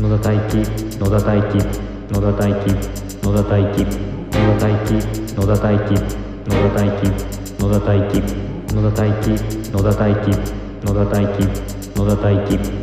野田大輝野田大輝野田大輝野田大輝野田大輝野田大輝野田大輝野田大輝野田大輝野田大輝野田大輝野田大輝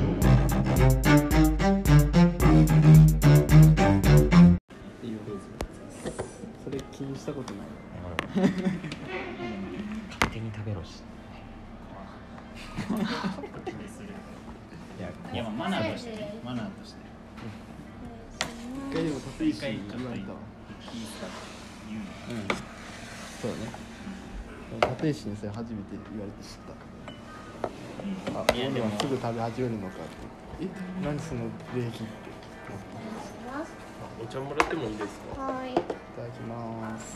それ初めて言われて知った。あいやでも。すぐ食べ始めるのかって。え何その礼儀って。お茶もらってもいいですか？はい。いただきます。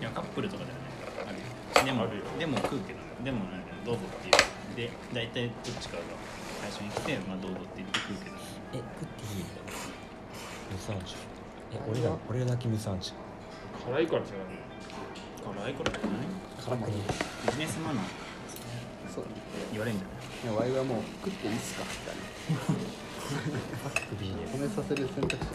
いやカップルとかだよねあるでもあるよ。でも食うけどでもなんかどうぞって言う。で大体どっちかが最初に来てまあどうぞって言って食うけど。え食っていい？無産地え俺ら俺らだけ無産地辛いからじゃない辛いからじゃない？辛くねビジネスマナー。そう言われんじゃない。い。やワイはもう食ってい。い。っすかみたい。な褒めさせる選択肢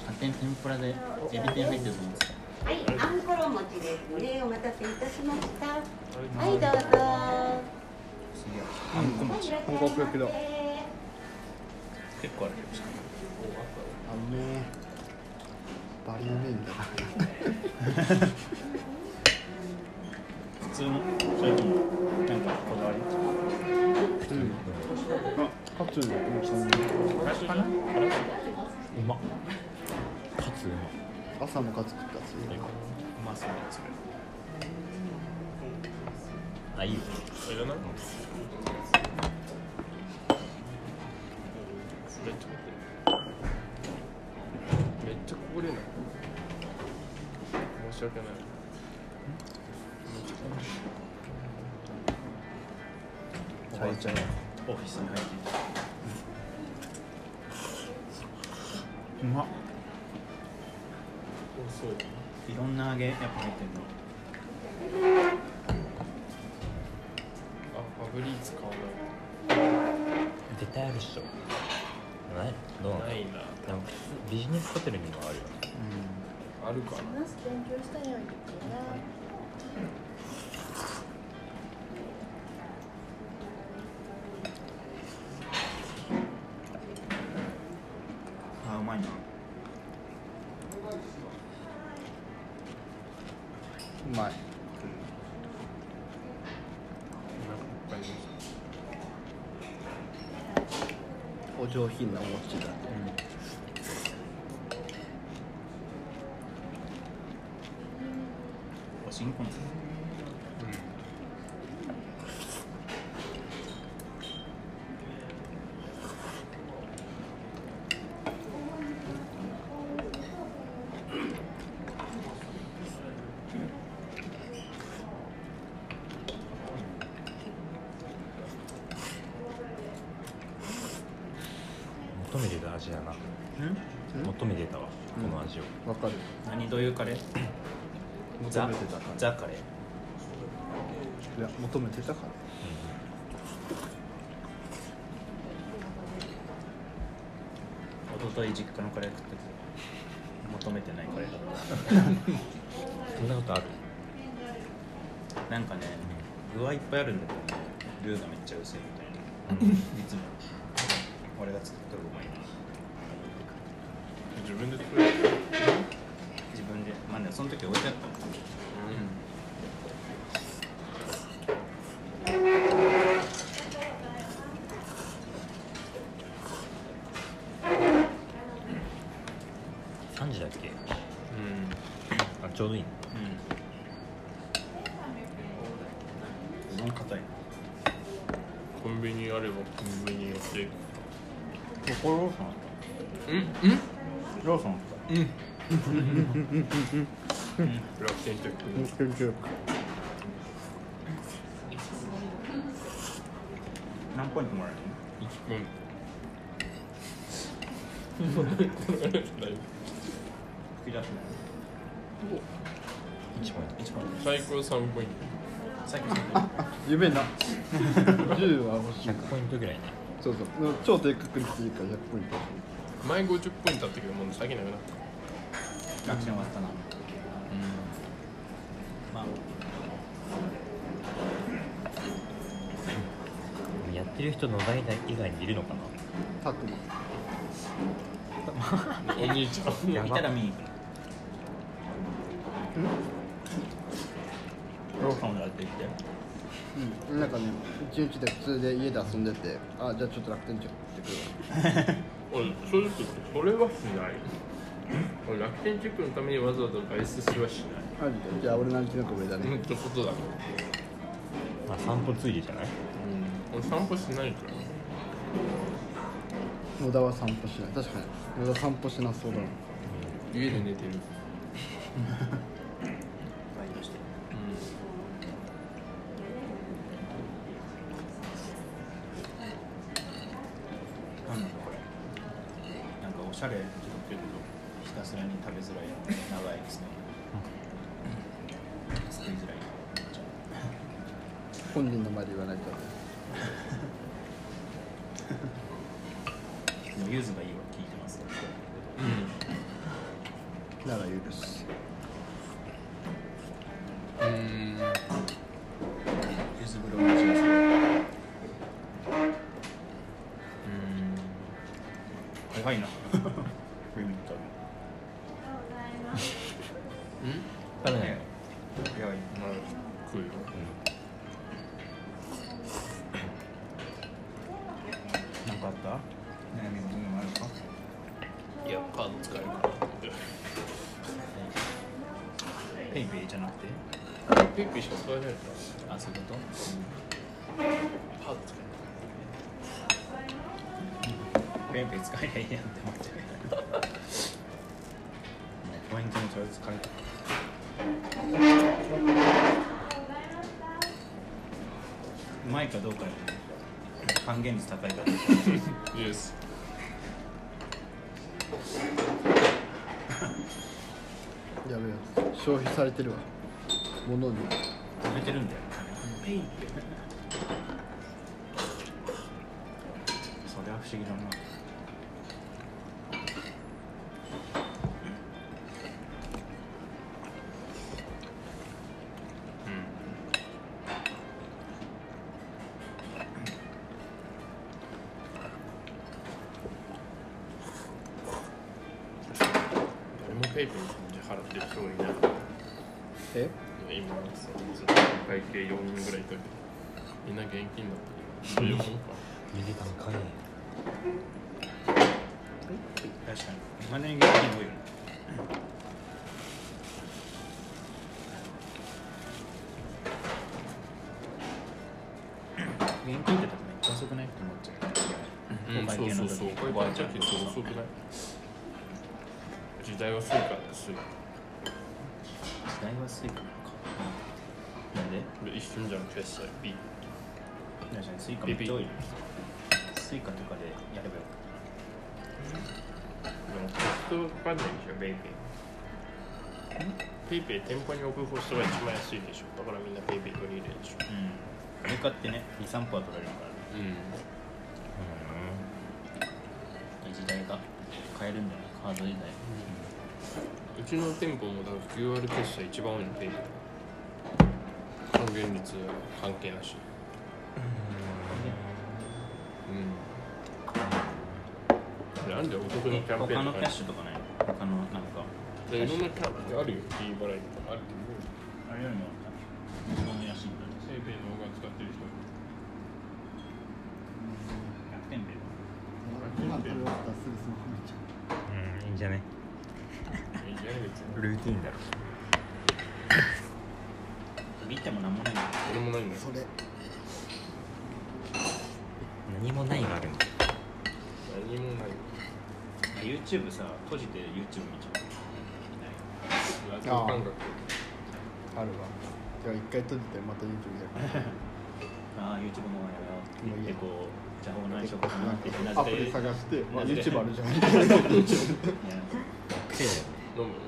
勝手に天ぷらでエビ天入ってると思うんですはい、あんころ餅ですね。お待たせい。たしました。はい、どうぞ。あんこ餅本格的だ結構あるけどしかもあうめえバリうめえんだな普通のそれともなんかこだわりうん。あカツの大きさにうまっカツうま朝もカツ食ったしうまそうそれあいいよ。あいらなし訳ない。チャイチャイオフィスに入って。うまっ。そういろんな揚げやっぱ入ってるの。あファブリーズ買わ絶対あるっしょ。ない？どうなの？ないな。いななんかビジネスホテルにもあるよあるかなナス勉強したようにね。あうまいなうまいお上品なお餅だお新婚求めてた味だな求めてたわこの味をわかる何どういうカレー求めてたからザカレーいや求めてたから。一昨日実家のカレー食ってて。求めてないカレーだっ そんなことある？たなんかね具はいっぱいあるんだけどね。ルーがめっちゃ薄いみたいな。いつも。俺が作った方がいいな自分で作れる自分でまあねその時置いてあったもん3時だっけうんあちょうどいいねうんうどん硬いコンビニあればコンビニ寄っていくここローソンあっうんうんたローソンあっ楽天テック研究た何ポイントもらえるの？うん吹き出すね1ポイント。1ポイント。最高3ポイン最近そう夢な10は欲しい。100ポイントぐらいね。そうそう。超低確率いいから100ポイント。前50ポイントあったけどもう最近なくなった。楽天終わったなまあやってる人野田以外にいるのかな？タクマお兄ちゃんやばいたら見に行くの。ローソンだって言って。うん。なんかね一日で普通で家で遊んでてあじゃあちょっと楽天チェックしてくるわ。俺正直それはしない。俺楽天チェックのためにわざわざ外出しはしない。マジで？じゃあ俺のうちの子上だね。うんってことだまあ散歩ついでじゃない？俺散歩しないから。野田は散歩しない。確かに。野田散歩しなそうだな。家で寝てる ペイペイ使えりゃいいやんって思っちゃうポイントもえうまいかどうかよ還元率高いかどうかスやべえ。消費されてるわ。物に。食べてるんだよペイペイそれは不思議だなみん。な現金だったそういうもん。か2時間かね確かに今年現金多いよね現金ってめっちゃ遅くないって思っちゃう、うん、お会計の時そうそうそう。これバーチャキって遅くない時代はスイカです。時代はスイカなのかなん。で一瞬じゃん、決済、ビ確かにスイカめっちゃ多いよスイカとかでやればよでもコストかかんないでしょ、ペイペイ。ペイペイ店舗に置くコストが一番安いでしょ。だからみんなペイペイ取り入れるでしょ。うんスイカってね23%は取られるからねうん。いい時代が変えるんだよカード時代うちの店舗もだから QR 決済一番多いのペイペイ。還元率関係なし。うん。なんでお得のキャンペーン他のキャッシュとかね他のなんか。いろんなキャンペーンあるよ。D 払いとかあるけど。あれよりも一番安いんだねペイペイの方が使ってる人。100点ペイ今これ終わったらすぐスマホ見ちゃうん。いいんじゃね？いいじゃない別に。ルーティンだろ。見てもなんもないんだよ。俺もないんだそれ何もないがあるんだ何もない。YouTube さ閉じて YouTube 見ちゃう。ラジオ感覚あるわ。じゃあ一回閉じてまた YouTube やる ああ YouTube もやろうもういいや。でこうかなってなアプリ探して、まあ、YouTube あるじゃん。いや。癖だよ。ね飲む飲む？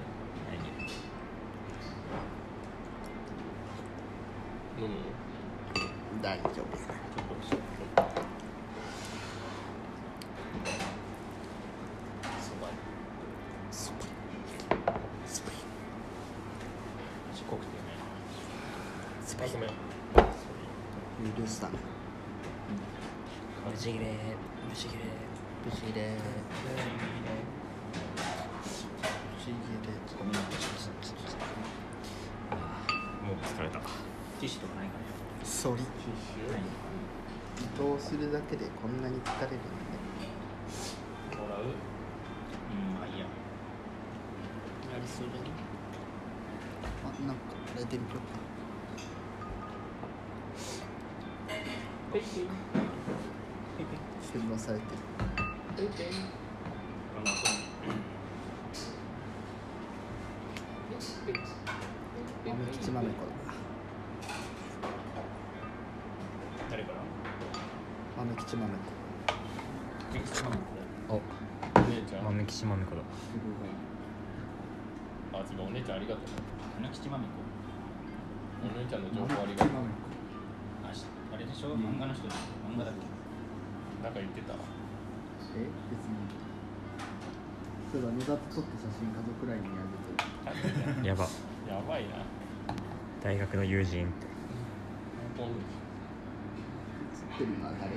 ってるのは誰？野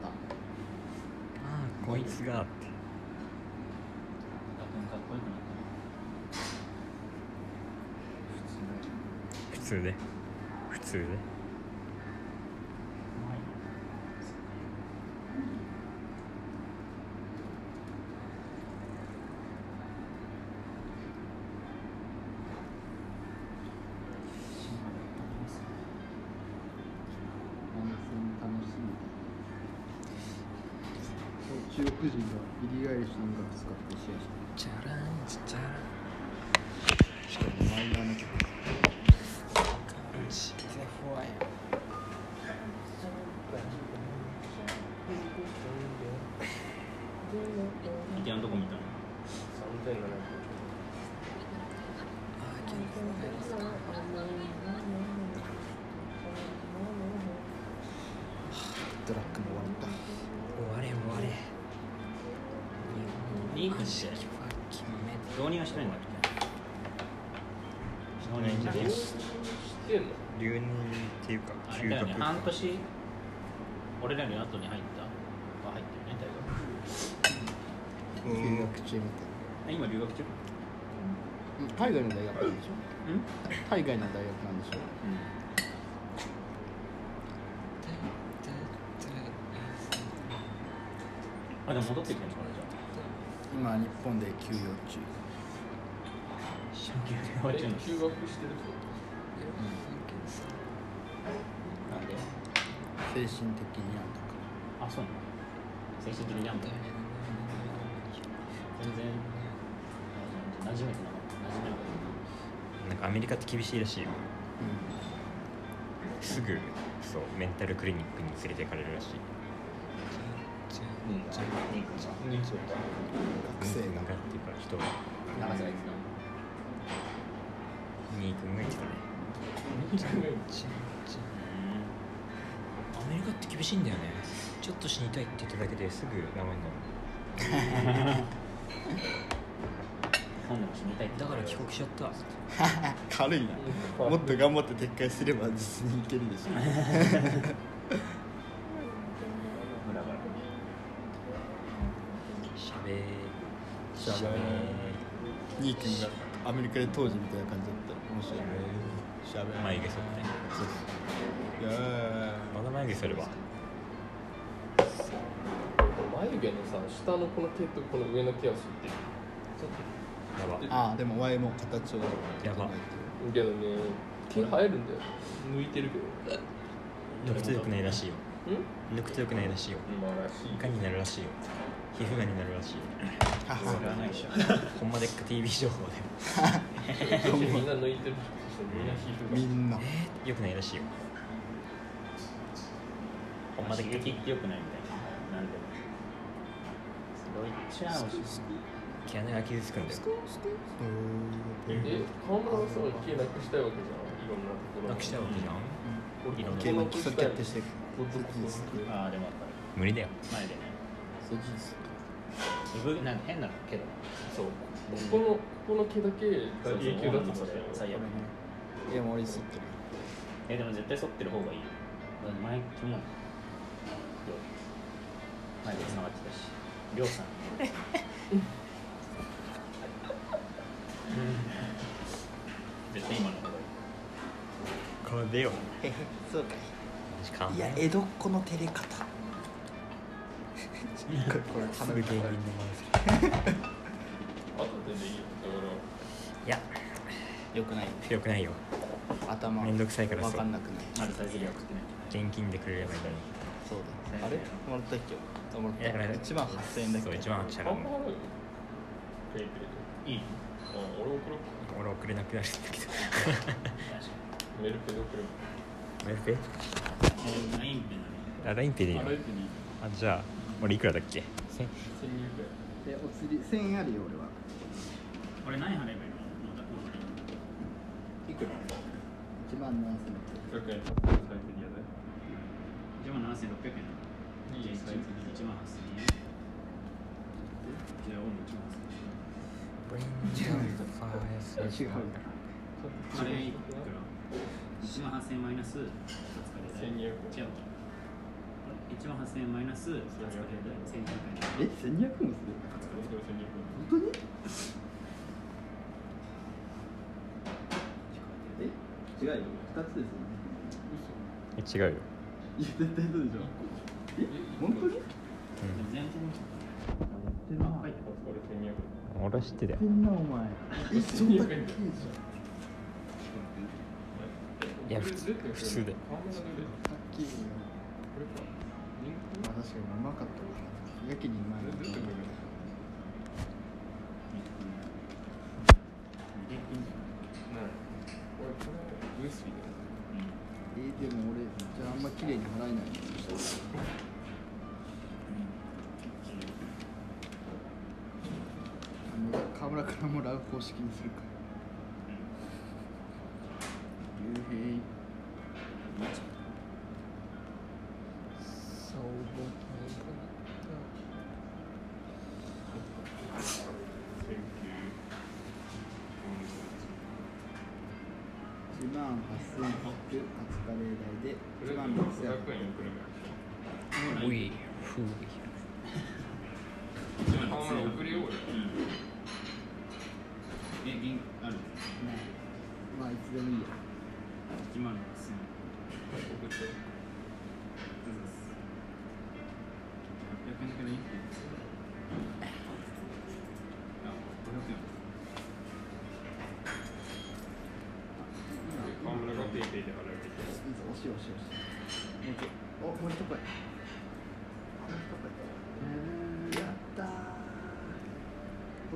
田。ああこいつがって。学年かっこよくなった。普通で普通で温泉楽しみそう中国人がビリー・アイリッシュの音楽使ってシェアしてね半年俺らより後に入ったは入ってるね大学。留学中みあ今留学中？たいな、うん、海外の大学なんでしょ？うん？海外の大学なんでしょ？あでも戻ってきてるのかなじゃ今日本で休養中。ああれ休学してるってこなん。で精神的になんとか。あそうなの？精神的になんだ全然。馴染めてなかった馴染めなかっなんかアメリカって厳しいらしいよ。すぐそうメンタルクリニックに連れてかれるらしい。学生ががっていうか人が。長瀬が言ってたニー君が言ってた。ねって厳しいんだよね。ちょっと死にたいって言っただけですぐ名前になる。本でも死にたいってだから帰国しちゃった。軽いな。もっと頑張って撤回すれば実にいけるでしょ。しゃべーしゃべーニー君がアメリカで当時みたいな感じだった。ら面白い。しゃべ眉毛剃って。そうそう。いやーまだ眉毛剃るわ眉毛のさ下のこの毛とこの上の毛は知ってる。やば。ああでも前も形をやば。けどね毛生えるんだよ。抜いてるけど。抜くとよくないらしいよ。うん？抜くとよくないらしいよ。まあらしい。がんになるらしいよ。皮膚がんになるらしいよ。はそれはないでしょ。ほんまでっか TV 情報で。みんな抜いてる。みんな皮膚が。みんなえー、よくないらしいよほんまでっか刺激ってよくないみたいな。なんでも。それを言っちゃうし毛穴が傷つくんだよ。え河村はさ毛なくしたいわけじゃんいろんなところなくしたいわけじゃん。俺いろんな。毛の基礎決定していくここここああでもわかる無理だよ。前でねそう事実。うぶなんか変なけどそう。ここのここの毛だけが永久だと思それ最悪。いやもう俺剃ってる。えでも絶対剃ってる方がいいよ。だっ前でつながってたし亮さん。絶対今の方がいい。これでよ。そうかい。や江戸っ子の照れ方。これ芸人のするでいいよ。いや。よくない。よくないよ。頭。めんどくさいからそう。分かんなくない。現金でくれればいいのに。そうだあれ？もらったっけ？もらった。1万8000円だっけ？そう1万8000円。い。い俺送ろう俺送れなくなるんだけど。メルペで送るメルペラインペラインペでいいの。あじゃあ俺いくらだっけ？千。円でお釣り円あるよ俺は。俺何払えばいいの？いくら？万7000円。1万7600円い1万8000円じゃあ1万8000円違うからいくら1万8000円マイナス1万8000円マイナス1200円え千1200円もする本当にえ違うよ2つですよね違うよ。いや絶対そうでしょ。え本当に、うん、はい、俺知ってたよんなお前一緒だけじゃんいや普通普通でさっきまあ確かにうまかったやけにうまいなこれウイスキーだよでも俺じゃああんま綺麗に払えないあの河村からもらう方式にするか。ら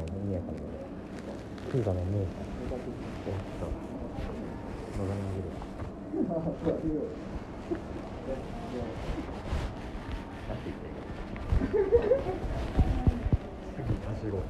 のは意味わかないクーガの姉さん。えっと野田にいる次走ろう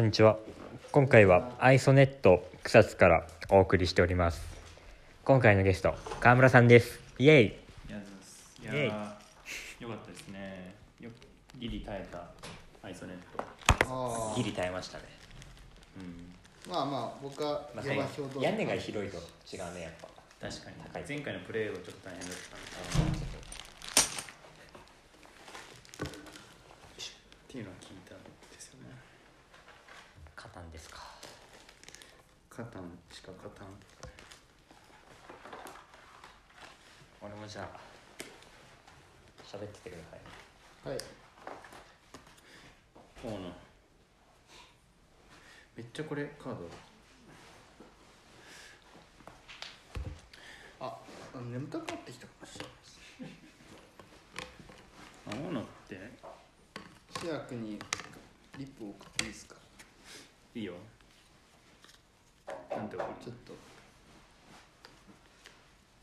こんにちは。今回はアイソネット草津からお送りしております。今回のゲスト川村さんです。イエイ。いやいやイエイ。よかったですね。よギリ耐えたアイソネット。あギリ耐えましたね、うん。まあまあ僕はまあ、屋根が広いと違うねやっぱ。確かに。高い。前回のプレーはちょっと大変だったんでっていうのは聞いカタンですか？カタンしか勝たん。俺もじゃあ喋っててくださいはい。大野めっちゃこれカード。あ眠たくなってきたかもしれないです。あ大野って。シアクにリップを送っていいですか？いいよ。なんて送るちょっと。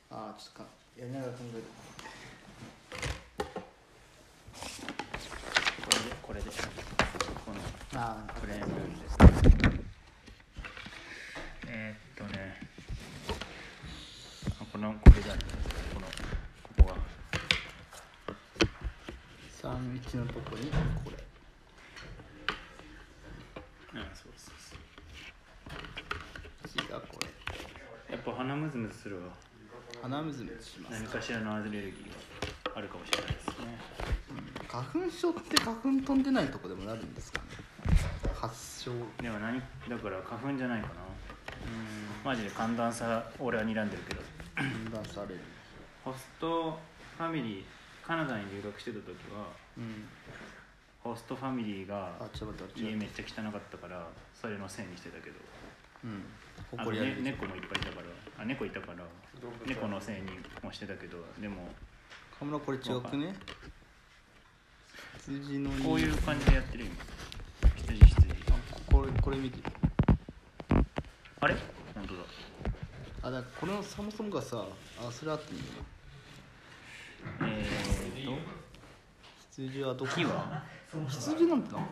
ああちょっとかやりながら考える。これでこれでこのああプレーンです。えー、っとね。あこのこれだねこのここが。31のとこにこれうんそうそうそう次がこれやっぱ鼻ムズムズするわ。鼻むずむずします何かしらのアレルギーがあるかもしれないですね。花粉症って花粉飛んでないとこでもなるんですかね。発症。でも何だから花粉じゃないかな。マジで寒暖差俺は睨んでるけど。分断されるホストファミリーカナダに留学してた時はうん。ホストファミリーがあちょっと待って家めっちゃ汚かったからそれのせいにしてたけどうん。あの誇りある。ね、猫もいっぱいいたから。あ猫いたから。猫のせいにもしてたけど。でも河村これ違くね。羊のこういう感じでやってる今羊羊これこれ見て。あれ？本当だ。あだこのそもそもがさあそれあっていいよなえー、っ羊はどこ？と木は？羊なんてなの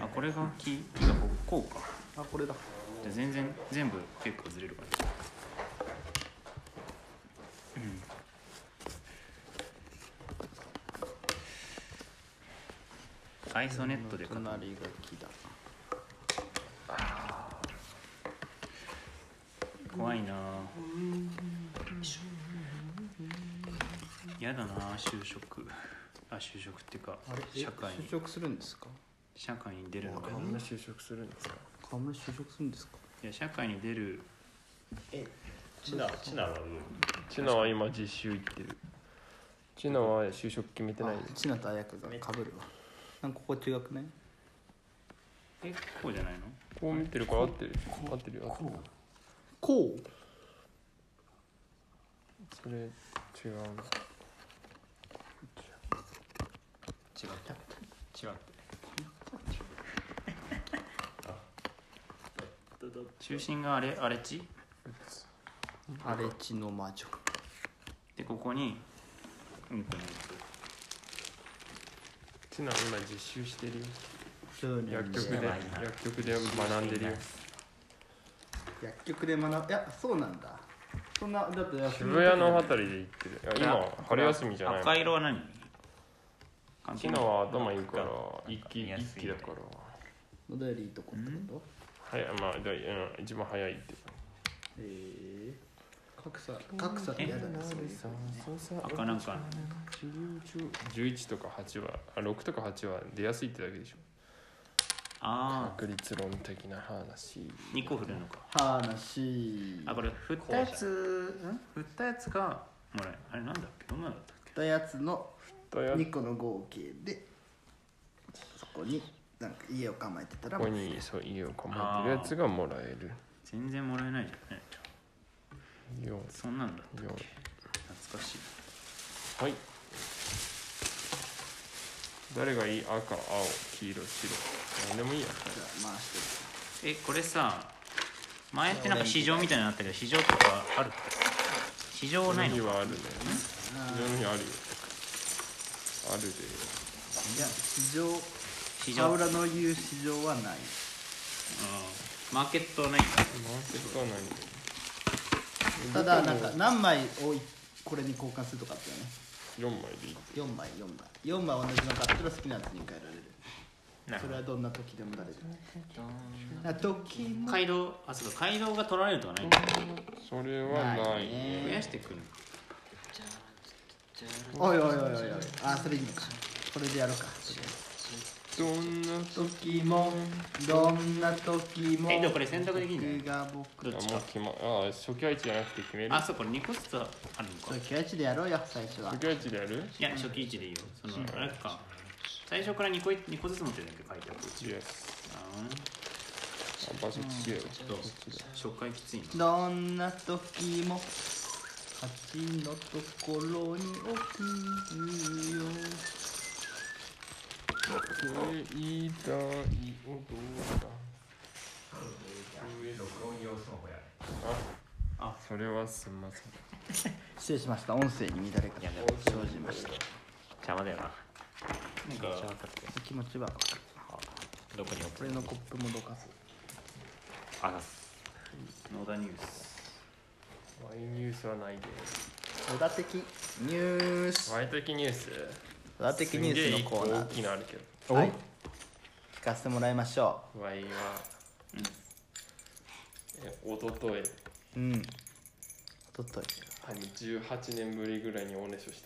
あこれが木？木がこうか。あこれだじゃあ全然全部結構ずれるからうん。アイソネットで書く隣が木だ怖いな。やだな就職。あ就職っていうか社会に。就職するんですか？社会に出るのがこんな就職するんですか？河村就職するんですか？いや社会に出る。チナチナはチナは今実習行ってる。チナは就職決めてない。あ千奈と綾子がかぶるわ。なんかここ違くないえこうじゃないの？こう見てるか？ら合ってる。合ってるよ。合ってるこう？それ違う。な違った違う中心があれ荒れ地？荒れ地の魔女。でここにうん。このやチナは今実習してるよ。そうね。薬局で薬局で学んでるよ。薬局で学ぶいやそうなんだ。そんなだって休み渋谷のあたりで行ってる。いや今春休みじゃない赤色は何？昨日は頭いいから一気一気だから。野田よりいいとこってこと？早いまあだいうん一番早いってへえ格差格差って嫌だねそういう赤なんか11とか8はあ6とか8は出やすいってだけでしょ。ああ確率論的な話。2個振るのか。話。あこれ振ったやつ。ん？振ったやつがもらえあれなんだっけ？どんなのだったっったやつのだや2個の合計でそこになんか家を構えてたらここにそう家を構えてるやつがもらえる。け全然もらえないじゃん。ね4そんなんだ4懐かしい。はい。誰がいい？赤青黄色白。何でもいいや。じゃあ回してえこれさ前ってなんか市場みたいになったけど市場とかある？市場ないの？かにはあるね。あ非常にあるよ。あるで。いや市場市場、うん、河浦の言う市場はない。マーケットないんだマーケットは何ただなんか何枚をいこれに交換するとかあったよね。4枚でいい。4枚4枚。4枚同じの買ったら好きなやつに変えられる。それはどんな時でもなれるな時も。ど街道あそうか街道が取られるとかないそれはない。ないねね増やしてくる。おいおいおいおいおい。あそれいいのか。これでやるかどんな時もどんな時もえでもこれ選択できんじゃどっちかあもう決まあ初期配置じゃなくて決める。あそうこれ2個ずつあるのか。それ気合値でやろうよ最初は。初期配置でやる？いや初期位置でいいよ。そのあれか最初から2個2個ずつ持ってるんだっけ書いてある。Yes ああ場所聞けよ。ーちょっと初回きついな。どんな時も蜂のところに起きるよ盛大踊だああそれはすんません。失礼しました。音声に乱れが生じました。邪魔だよな。なんか気持ちはどこに置これのコップもどかす。あ野田ニュース。ワインニュースはないで。野田的ニュース。ワイ的ニュース野田的ニュースのコーナす。んげえ一個大きいのあるけーはい。聞かせてもらいましょどワイはえおととい。うん。おととい。多分18年ぶりぐらいにおねしょし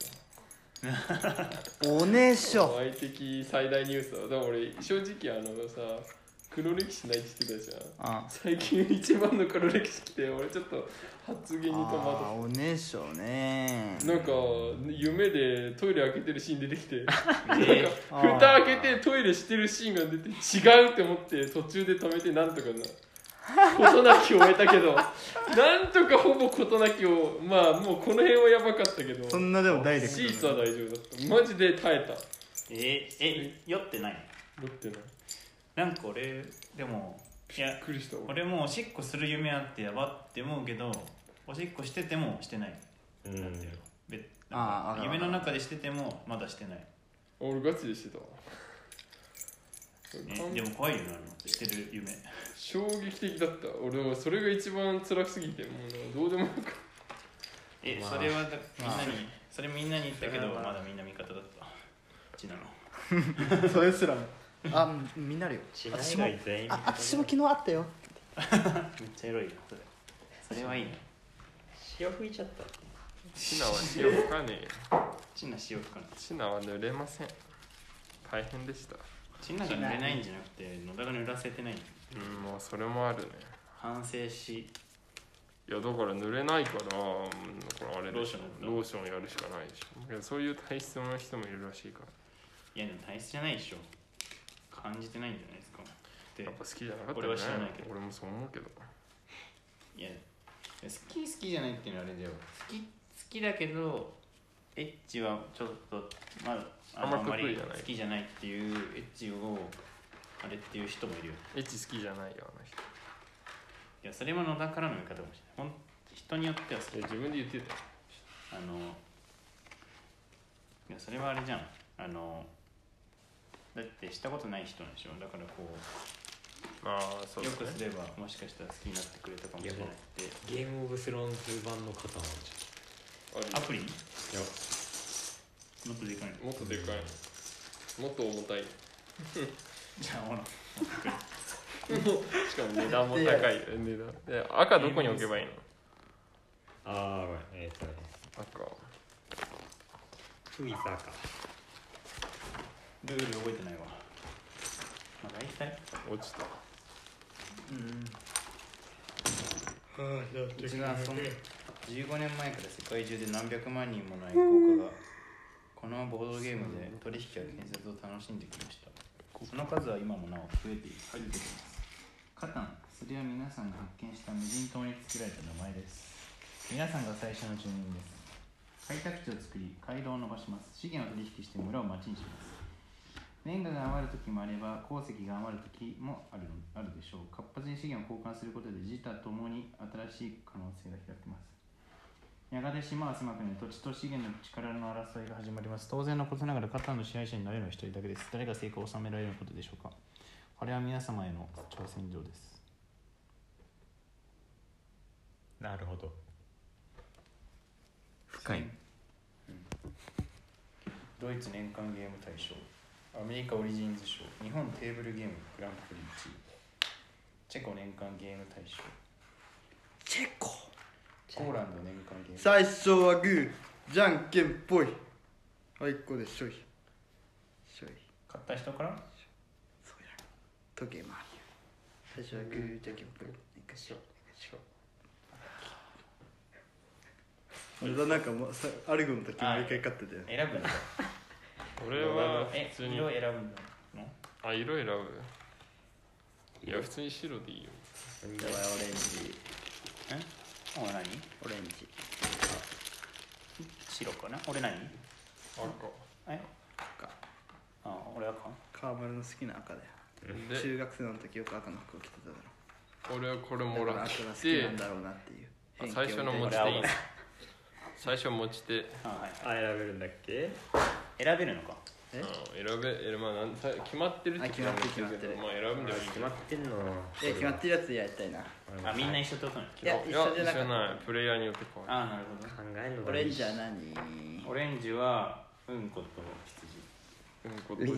た。おねしょ。ワイ的最大ニュースだだから俺正直あのさ黒歴史ないって言ってたじゃん。あ。最近一番の黒歴史来て俺ちょっと発言に戸あ惑ーおねしょね。なんか夢でトイレ開けてるシーン出てきて。なんかえ蓋開けてトイレしてるシーンが出て違うって思って途中で止めてなんとかな 事なきを終えたけど。なんとかほぼ事なきをまあもうこの辺はやばかったけど。そんなでもダイレシーツは大丈夫だった。マジで耐えた。ええ酔ってない持ってない。なんか俺でもいやびっくりした俺俺もおしっこする夢あってやばって思うけどおしっこしててもしてない。うん。なんていうのべあーわかるわかる。夢の中でしててもまだしてない。俺ガチでしてた。でも怖いよなあのしてる夢。衝撃的だった。俺はそれが一番辛すぎてもうどうでもよくえ、まあ。それはだみんなにそれみんなに言ったけどまだみんな味方だった。ちなの。それすらもあうんみんなあるよ。しない私もが全員。あ私も昨日あったよ。めっちゃエロいよそれ。それはいいね。潮吹いちゃったシナは 塩吹かねえよ。ちな塩吹かない。シナは濡れません。大変でした。ちなが濡れないんじゃなくて野田が濡らせてないうんもうそれもあるね。反省し。いやだから濡れないから、うん、だからあれでしょ。ローションローションやるしかないでしょ。いやそういう体質の人もいるらしいから。いやでも体質じゃないでしょ感じてないんじゃないですか。でやっぱ好きじゃなかった俺は知らないけど。俺もそう思うけど。いや好き好きじゃないっていうのはあれだよ。好き好きだけどエッチはちょっとまああんまり好きじゃないっていうエッチをあれっていう人もいるよ。エッチ好きじゃないよあの人。いやそれも野田からの見方かもしれない。ほん人によっては好き。自分で言ってたよ。あのいやそれはあれじゃん。あのだってしたことない人なんでしょ？だからこうああそうよくすればもしかしたら好きになってくれたかもしれないって。ゲームオブスローンズ版の方なんじアプリ？いや。もっとでかいの？もっとでかいもっと重たい じゃあほら。しかも値段も高い。値段。で赤どこに置けばいいの？ああごめん。えーっとね赤。フイサーかルール覚えてないわ。まあ大体。落ちた。うちがその15年前から世界中で何百万人もの愛好家がこのボードゲームで取引や建設を楽しんできました。その数は今もなお増えている。ていますカタン。それは皆さんが発見した無人島に作られた名前です。皆さんが最初の住人です。開拓地を作り街道を伸ばします。資源を取引して村を町にしますレンガが余る時もあれば鉱石が余る時もあるのあるでしょう。活発に資源を交換することで自他ともに新しい可能性が開けます。やがて島は狭くなり土地と資源の力の争いが始まります。当然のことながらカタンの支配者になれるのは一人だけです。誰が成功を収められることでしょうか。これは皆様への挑戦状です。なるほど。深い、ドイツ年間ゲーム大賞アメリカオリジンズ賞日本テーブルゲームグランプリ1位チェコ年間ゲーム大賞。チェコ？ポーランド年間ゲーム。最初はグーじゃんけんぽい。あいこでしょい。しょい。買った人から？そうや。時計回り最初はグーじゃんけんぽい。一回しょしょ俺はなんかもうさアルゴの時毎回買ってたよ。選ぶんだ俺はえ普通に。色選ぶの？あ色選ぶ？いや普通に白でいいよ。俺はオレンジえお何？オレンジ白かな？俺何？赤。え？赤。あ俺赤？川村の好きな赤だよ。で？中学生の時よく赤の服を着てただろ。俺はこれもららっ赤が好きてなんだろうなっていう。あ最初の持ち偏見をでいいの最初持ち手。あはい。あ選べるんだっけ？選べるのか？え？うん選べ選まあなんさ決まってるってあ決まってる決まってるけどまあ選ぶんでもいい決まってんの。え決まってるやつやりたいな。あみんな一緒ってことね。いやい一緒じゃなかった。プレイヤーによって変わる。あなるほど。考えるのオレンジ。はは何オレンジはうんこと羊。うんこうと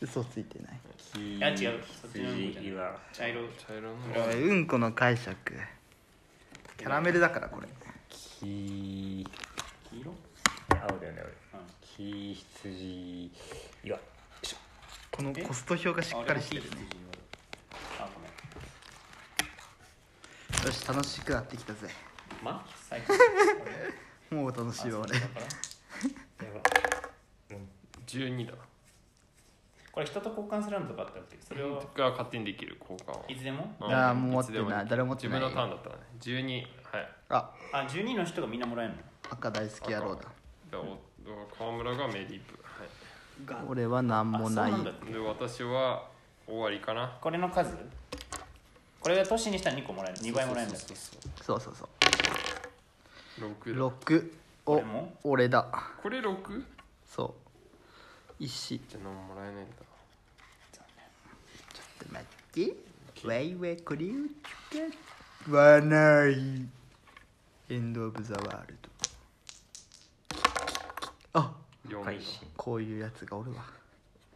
嘘ついてない。黄いや違う。そっちのうんこじゃない。は。茶色茶色の。おいうんこの解釈。キャラメルだからこれ。黄黄色？青だよねうん俺黄羊岩このコスト表がしっかりしてるねあごめんよし楽しくなってきたぜまあ最高もう楽しいわ俺だからやば12だこれ人と交換するのとかあったっけそれをが勝手にできる交換をいつでもうんあーもう持ってない誰も持ってない自分のターンだったらね12はいああ12の人がみんなもらえるの赤大好き野郎だだからおだから川村がメディープ。はい。俺は何もない。あそうなんだ。で私は終わりかな。これの数？これが年にしたら2個もらえる。2倍もらえるんだ。っけそうそうそう。6だ。6お俺だ。これ 6? そう。石ちじゃあ何ももらえないんだ。ょっと待って。わいわいこれを使わない。エンド・オブ・ザ・ワールドあ4だ配信こういうやつがおるわ。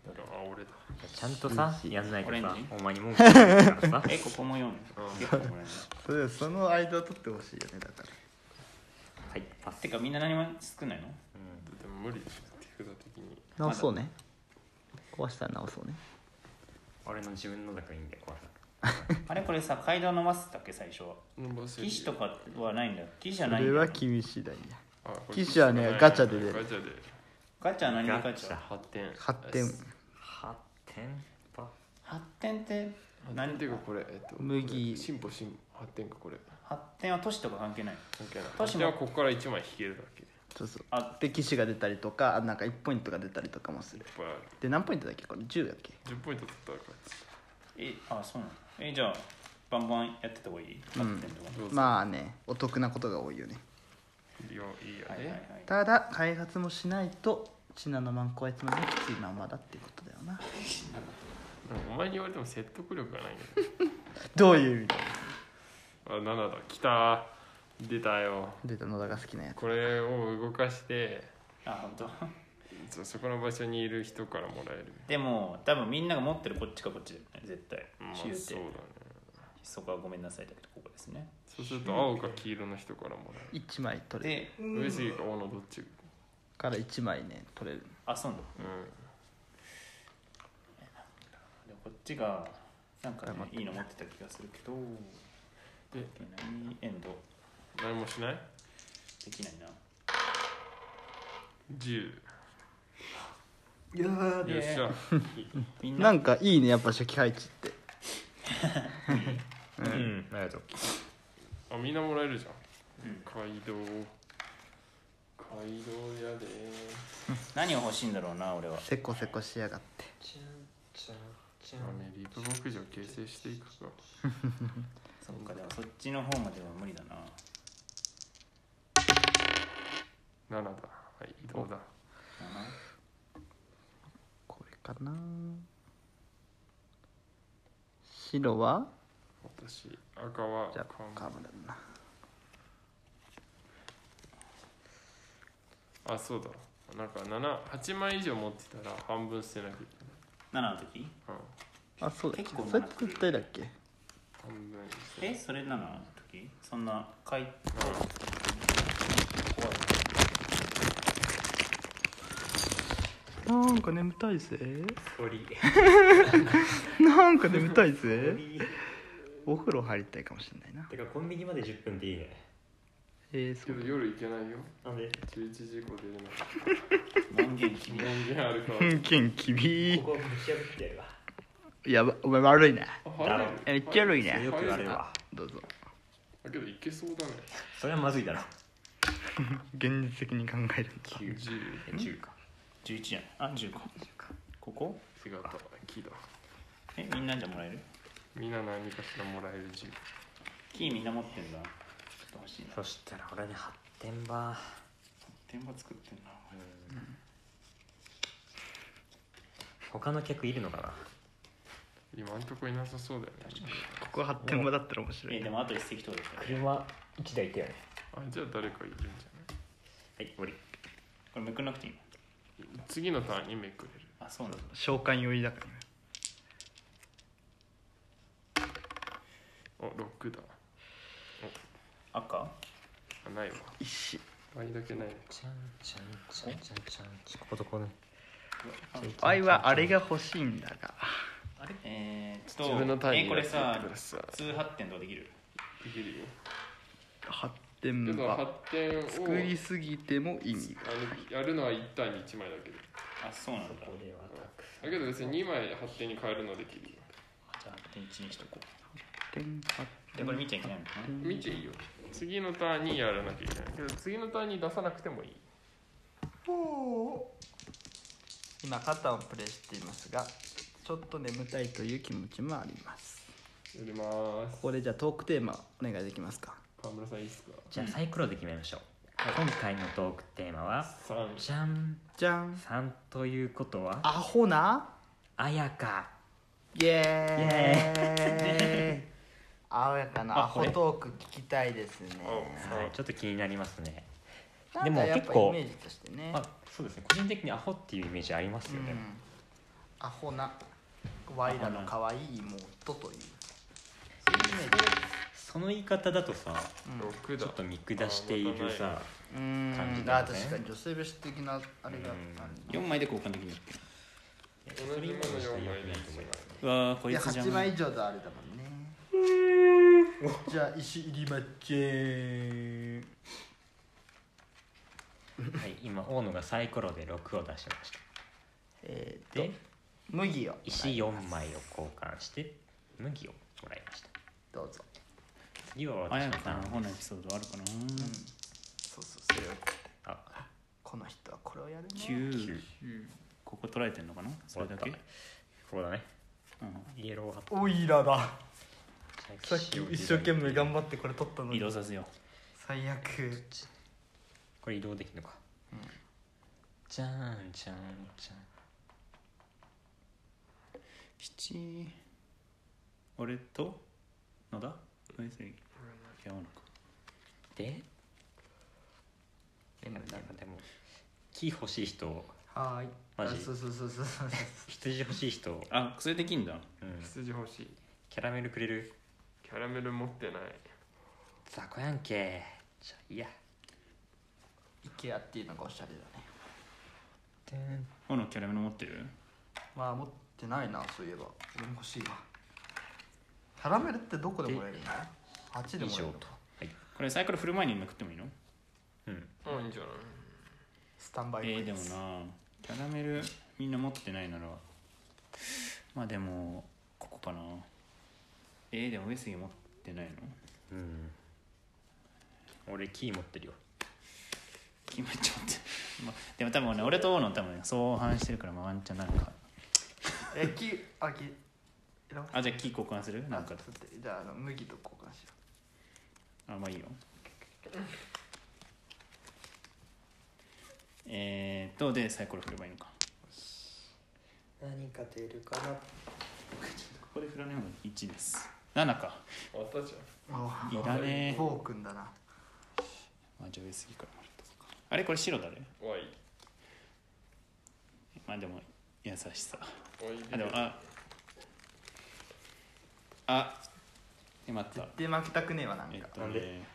あ俺だ。ちゃんとさやんないとさオレンジ？お前に文句言うからさ。えここも4うん。結構もらえるそれその間を取ってほしいよねだから。はいパス。てかみんな何も作んないの？でも無理でしょ手札的に。直そうね。壊したら直そうね。俺の自分のだからいいんだよこれ あれこれさ階段伸ばすだっけ最初は？伸ばせる騎士とかはないんだ。騎士じゃそないんだれは君次第やあこれ騎士はねガチャで出る。ガチャで。ガチャは何でガチャ発展。発展。8点パ発展って？何？ていうかこれえっと麦。進歩進発展かこれ。発展は都市とか関係ない。関係ない。都市はここから1枚引けるだけ。そうそう。あ。で騎士が出たりとかあなんか1ポイントが出たりとかもする。で何ポイントだっけ？これ10だっけ？10ポイント取ったら勝えあそうなの？えじゃあバンバンやってた方がいい？まあねお得なことが多いよねいいよいいやはいはいはい。ねただ開発もしないとシナのマンコはいつまでもきついまんまだっていうことだよな。お前に言われても説得力がないんだけどういう意味？だどあ7だ。来た。出たよ。出た野田が好きなやつ。これを動かしてあ本当？そそこの場所にいる人からもらえる。でも多分みんなが持ってるこっちかこっちだよね絶対。まあそうだね。そこはごめんなさいだけどここですねそうすると青か黄色の人からもらえる。1枚取れる。で上杉か大野どっちから1枚ね取れる。あそうなんだ。うん。でこっちがなんか、ね、いいの持ってた気がするけどでできないエンド？何もしない？できないな。10いやよっしゃ。みんな。なんかいいねやっぱ初期配置って。うん。ありがとうあみんなもらえるじゃん、うん。街道。街道やで。何を欲しいんだろうな俺は。せこせこしやがって。まあねリプ牧場形成していくか。そっかでもそっちの方までは無理だな。7だ。はい移動だ。これかな。白は？私赤はじゃあ看カーブだな。あそうだ。なんか78枚以上持ってたら半分捨てなきゃいけ7の時？ない、あそうだ。結構それって絶対だっけ？うん、半分にしてえそれ7の時？そんなかい なんか眠たいぜ。鳥。なんか眠たいぜお風呂入りたいかもしれないな。てかコンビニまで10分でいいね。えー、そけうど夜行けないよ。なんで？11時以降出れない門限君門限あるから。偏見きびここぶち破ってやるわ。やばお前悪いな。あだろえめっちゃ悪いねよく言われるわ。どうぞ。だけど行けそうだね。それはまずいだろ。現実的に考えるんだ10 10か。11じゃないあ10か。ここ？違った木だえみんなじゃもらえる？みんな何かしらもらえる10キーみんな持ってんだ。ちょっと欲しいな。そしたら俺に発展場。電話作ってんな。他の客いるのかな？今んとこいなさそうだよね。ここ発展場だったら面白いえでもあと一席取る。から車1台いたよね。あじゃあ誰かいるんじゃはい終わり。これめくんなくていいの？ない次のターンにめくれる。あそうなんだ。召喚寄りだからねお6だ。赤？あないわ。石。倍だけないね。ちゃんちゃんちゃんちゃんちゃんこことこね愛はあれが欲しいんだがあれえー、っと自分の単位えこれやさ通発展とかできるできるよ発けど展場発展を作りすぎても意味があのやるのは1対に1枚だけであそうなんだこれはだけど別に2枚発展に変えるのできるよじゃあ発展1にしとこう点発でこれ見ちゃいけないのかな。見ていいよ。次のターンにやらなきゃいけない。けど次のターンに出さなくてもいい。今肩をプレイしていますがちょっと眠たいという気持ちもあります。やります。こでじゃあトークテーマお願いできますか。川村さんいいっすか？じゃあサイコロで決めましょう。今回のトークテーマは3じゃんじゃん3ということはアホな。あやかイエーイ青やかなアホトーク聞きたいですね。はいちょっと気になりますね。なんでもかやっぱ結構イメージとしてね。あそうですね。個人的にアホっていうイメージありますよね、うん。アホなワイらの可愛い妹という。その言い方だとさ6だ。ちょっと見下しているさうーん。感じだあよね。確かに女性蔑視的なあれがある4枚で交換できる。っけ同じもの4枚でいいうわーこいやいつじゃん8枚以上とあれだもんねじゃあ石入りまっちゃはい今大野がサイコロで6を出しました。えー、でと麦を石4枚を交換して麦をもらいました。どうぞ。次はあや私のターンかな本のエピソードあるかな？そうそうそれを。あ。この人はこれをやるね。9ここ取られてんのかな？それだけ？ここだね。うん。イエローハット。オイラだささっき一生懸命頑張ってこれ取ったの移に動させよ最悪。これ移動できるのか、じゃんじゃんじゃん。七俺と野田？上杉山中。で？でもなんかでも木欲しい人。はーい。マジ？あそうそうそうそうそう。羊欲しい人、あそれできんだ。うん、羊欲しい。キャラメルくれる？キャラメル持ってない。雑魚やんけ。じゃあいいや。IKEA っていうのがおしゃれだね。このキャラメル持ってる？まあ持ってないなそういえば。俺も欲しいわ。キャラメルってどこでもらえるの？あっちでもらえるの？はい。これサイコロ振る前に食ってもいいの？うん。うんいいんじゃない？スタンバイえー、でもなキャラメルみんな持ってないなら。まあでもここかなえー、でも上杉持ってないの？うん。俺キー持ってるよ。決まっちゃって、まあ、でも多分ね俺と大野多分相反してるからまあワンチャンなんか。えきあきあじゃあ木交換する？なんか。じゃああの麦と交換しよあまあいいよ。えーとでサイコロ振ればいいのか。何か出るかな。ここで振らない方が1です7か。あったじうあいらね。えフォー君だな。まあじゃあ上杉からもらったとか。あれこれ白誰ゃんおい。まあでも優しさ。おいあでもああえ待った。絶対負けたくねえわなんか、えっとなんで？ね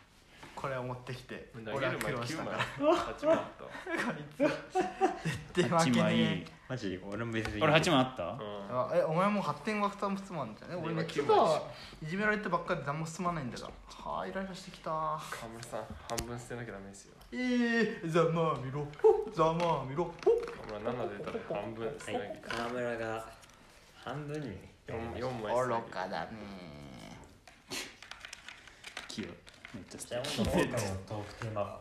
これを持ってきて投俺は苦げる前9労したから。枚。8枚あっ こいつ。絶対負8け枚。ねマジ？俺も別に。これ8枚あった？たうん。えあえお前も発展が2つもあるんじゃん。ね俺今ね9今枚いじめられてばっかりで何も進まないんだからはあイライラしてきた。河村さん半分捨てなきゃダメですよ。えー、ざまあみろ。ほざまあみろ。ほ河村7出たら半分捨てなきゃ。河村が半分に。4, 4枚捨てな愚かだね。器用めっちゃじゃあ好き今回のトークテーマは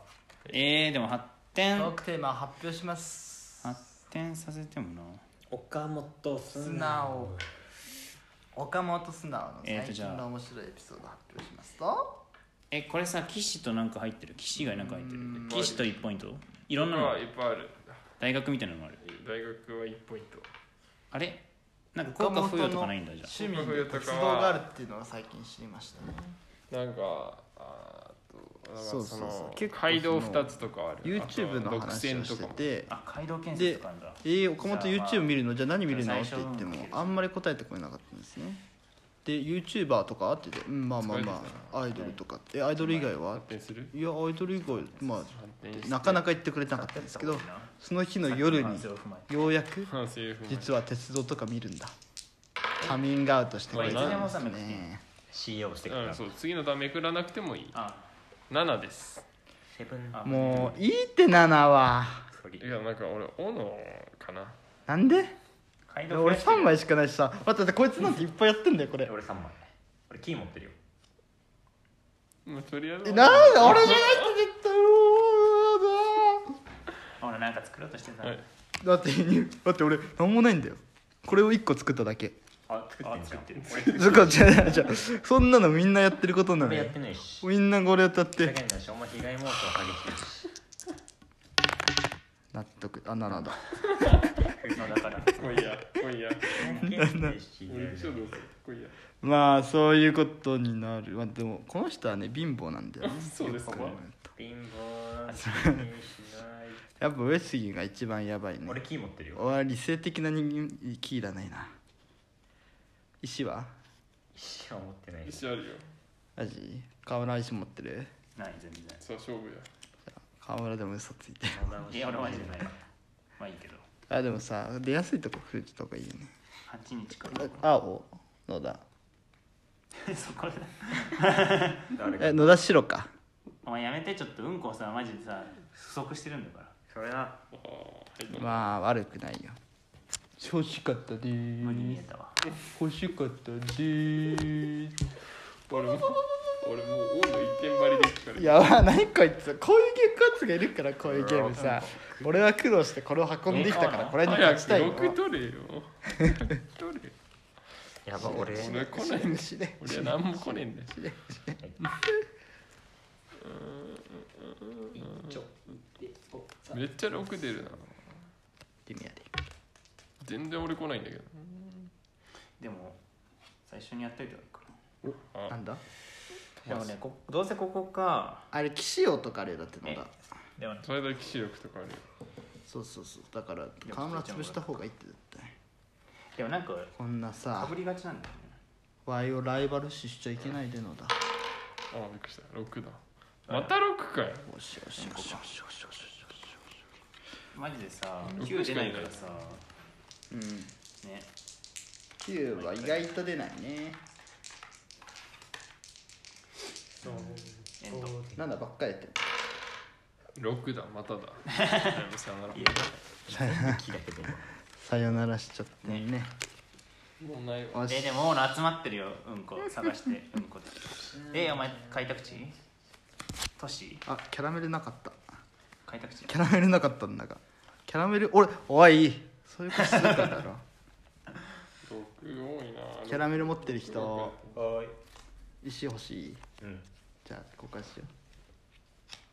えー、でも発展。トークテーマ発表します発展させてもな。岡本素素直岡本素直の最えーとじゃあ。近の面白いエピソード発表しますと。えこれさ騎士となんか入ってる。騎士以外なんか入ってる。う士と1ポイント？いろんなの。はいっぱいある。大学みたいなのもある。大学は1ポイントあれ？なんか効果付与とかないんだじゃ趣味に活動があるっていうのを最近知りましたね。なんかあそうそうそう。の結構街道2つとかある YouTube の話をして独占とかも。てあ街道建設とかあるんだ。えー、岡本 YouTube 見るの？じゃあ何見るの？って言ってもあんまり答えてこれなかったんですね。で YouTuber とかあってて、うん、まあまあまあアイドルとかえアイドル以外は？い。やアイドル以外まあなかなか言ってくれなかったんですけどその日の夜にようやく 実は鉄道とか見るんだ。カミングアウトしてくれたんですね。CEO してからうんそう。次の段めくらなくてもいい。あ7です。セブンあもういいって7は。いやなんか俺斧かな。なんで？俺3枚しかないしさ。待って待ってこいつなんていっぱいやってんだよこれ。俺3枚。俺キー持ってるよ。もうとりあえず。えなんで？俺じゃないって絶対ほらなんか作ろうとしてたはい。だってだって俺なんもないんだよ。これを1個作っただけあ作ってじゃん。作ってる。そこじゃあじゃあそんなのみんなやってることなのやってないし。みんなこれやったっ世て間だし。お前被害妄想激しいし。納得。あ7だ。のだから来いや来いや。元気し俺でしょどまあそういうことになる、まあ、でもこの人はね貧乏なんだよね。そうですか。よく考えると。貧乏なんて気にしない。やっぱ上杉が一番やばいね。俺キー持ってるよ。俺は理性的な人間キーいらないな石は？石は持ってない。石あるよ。マジ？河村は石持ってる？ない全然。さあ勝負や。河村でも嘘ついて。いや俺マジでない。まあいいけど。あでもさ出やすいとこ振るとかいいよね。8日か。青野田 そこで え野田白か？お前やめてちょっとうんこさマジでさ不足してるんだから。それは。まあ悪くないよ欲しかったで無に見えたわ。欲しかったでーす。俺も俺もう温度一点張りで聞かれいやまあ何こいつこういうゲームがいるからこういうゲームさ。俺は苦労してこれを運んできたからこれに勝ちたいよ6取れよ。取れやば俺。俺来ないんだ死ね俺は何も来ねえんだよ。ちょめっちゃ6出るな全然俺来ないんだけど。最初にやっといた方がいいかあ。なんだ？なでもねこどうせここか。あれ騎士王とかあれだってのだ。でも最大騎士力とかあるよ。そうそうそう。だから河村潰した方がいいって絶対。でもなんかこんなかさぶりがちなんだよね。ワイをライバル視しちゃいけないでのだ。あびっくりした。6だ。また6かよ。よしよしよしよしよしよしよしマジでさうん。9出ないからさうん。ね。9は意外と出ないね。エンドなんだばっかりやってる6だまただ。は いさよなら。いや木だけどさよならしちゃってね。もうないわ。えでも集まってるよ。うんこ探してうんこで。えお前開拓地？都市？あキャラメルなかった。開拓地。キャラメルなかったんだが。キャラメル俺おいそういうことするからだろ。6多いな。キャラメル持ってる人は石欲しい。いうん。じゃあ交換しよ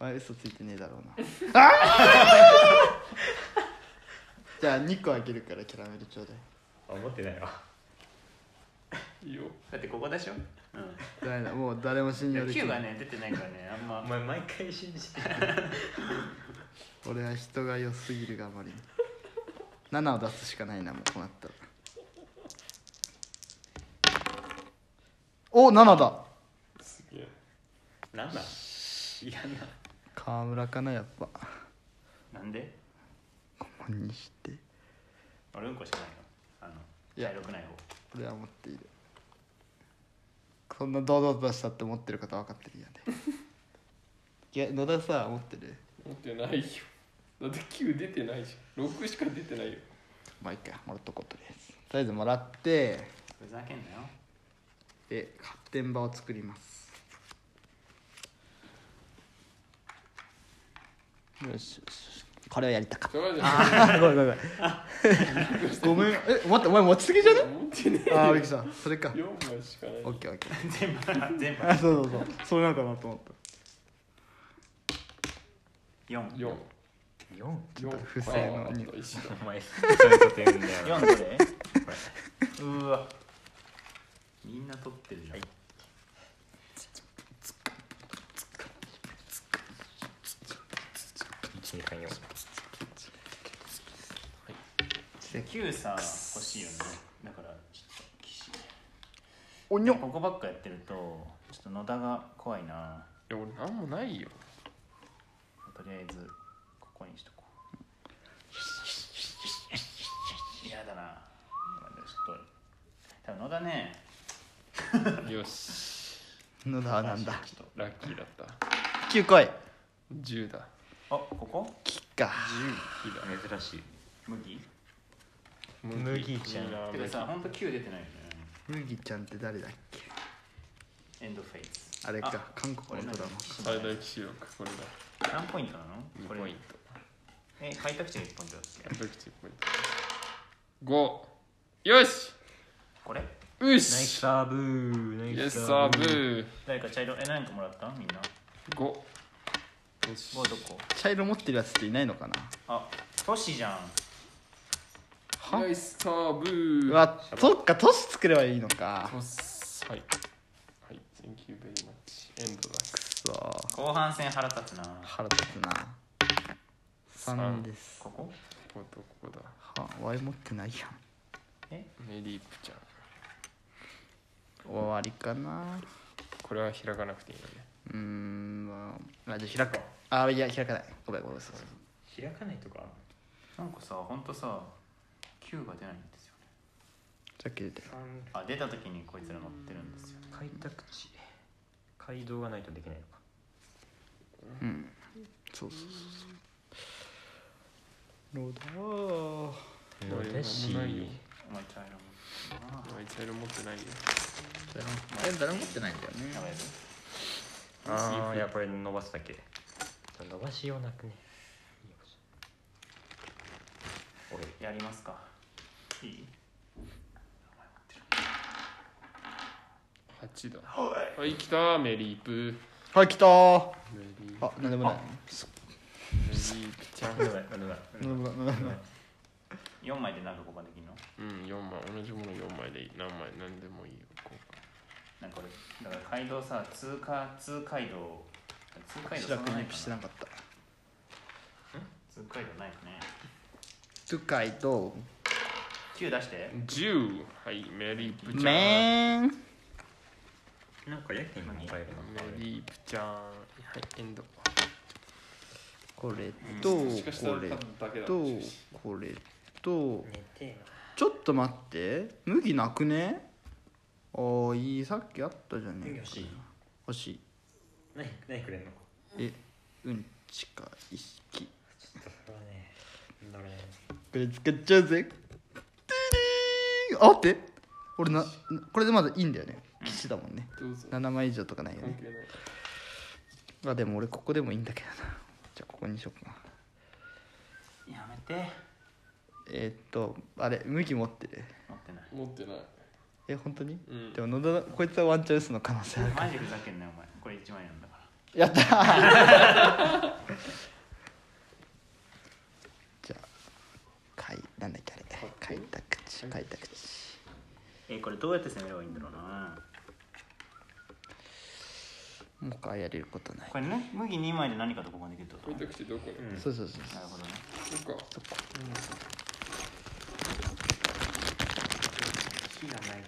う。あ嘘ついてねえだろうな。あ ーじゃあ2個あげるからキャラメルちょうだい。あ持ってないわ。いいよ。だってここでしょ？うん。ダメだ。もう誰も信用でき9がないね出てないからねあんま。お前毎回信じてる。俺は人が良すぎるがあまり。に7を出すしかないなもうこうなった。らお7だ。すげえ。なんだ嫌な。川村かなやっぱ。なんで？ここにして。俺うんこしかないの？あのいや。茶色くない方。俺は持っている。そんな堂々としたって思ってることは分かってるやんでいや野田さ持ってる？持ってないよだって9出てないじゃん6しか出てないよ。まあいいか。もらっとこうとりあえず。とりあえずもらってふざけんなよ。で発展場を作ります。よしよしよし。これをやりたかった。あーごめんごめんごめん。ごめん。え待ってお前持ちすぎじゃね？持ってねえああびっくりしたそれか。4枚しかない。オッケーオッケー全部全部。あそうそうそう。それなんかなと思った。4 4 4ちょっと不正のに。お前そういうこと言うんだよ4どれうわ。みんな取ってるじゃん、1 2 3 4で9さ欲しいよね。だからちょっと騎士おにょ。ここばっかやってるとちょっと野田が怖いな。いや俺なんもないよ。とりあえずここにしとこう。嫌だな。今ねちょっと。多分野田ね。よし。野田はなんだ？ちょっとラッキーだった。9来い。10だ。あここ？キッか10だ。珍しい。麦？麦。ちゃんてかさほんと9出てないよね。麦ちゃんって誰だっけ？エンドフェイス。あれか。あ韓国のドラマ最大騎士力これだ。何ポイントなの？2これ。ポイントえ開拓地が1ポイントだっけ一口ポイント5よし。これ？よナイスしサーブナイエスサーブ誰か茶色え何個もらった？みんな。5よし。もうどこ？茶色持ってるやつっていないのかな？あ都市じゃん。ナイスサーブうわそっか都市作ればいいのか。トスはい。はい。Thank you very much エンドだ。くそ。後半戦腹立つな。腹立つな3です。ここ？こことここだ。はワイ持ってないやん。え？メリープちゃん。終わりかな。これは開かなくていいのね。うーんまああじゃあ開こうあいや開かない。ごめんごめんそうそう開かないとかなんかさほんとさ9が出ないんですよね。さっき出てるあ出た時にこいつら乗ってるんですよね。開拓地。街道がないとできないのか。うん。そうそうそうそうロダー俺のでしないよお前茶色持ってるなお前茶色持ってないよ。え誰も持ってないんだよね。ああいやこれ伸ばすだけ。伸ばしようなくね。やりますか。いい？8だはい来たメリープ。はい来たあなんでもないなん。でもないなんでもない4枚で。なんか交換できるのう。ん4枚同じもの4枚で。いい何枚何でもいいよ。交なんか俺だから街道さ通過通街道通街道なないかなしてなかった通街道ないよね。トゥカイと9出して換10はいメリープちゃんメンなんかやけにも変えるのメリープちゃんはいエンドこれとこれとこれとちょっと待って。麦なくね？ああいいさっきあったじゃねえか欲しい？欲しい。何何くれんの？えうんちか意識ちょっとそれはねどれこれ使っちゃうぜ。ティリーン！あ待って。俺なこれでまだいいんだよね。騎士だもんね。どうぞ。7枚以上とかないよね。関係ない。あでも俺ここでもいいんだけどなここにしようか。なやめて。えー、っとあれ麦持って。る持ってない。持ってない。え本当に、うん。でも野田こいつはワンチャンスの可能性ある。からマジふざけんなよお前。これ1枚なんだから。やったー。じゃあかいなんだっけあれ。開拓地開拓地。えこれどうやって攻めればいいんだろうなもう一回やれることない。これね麦2枚で何かと交換できるってこと？開拓地どこにうん。そうそうそうなるほどねそっか。火がない。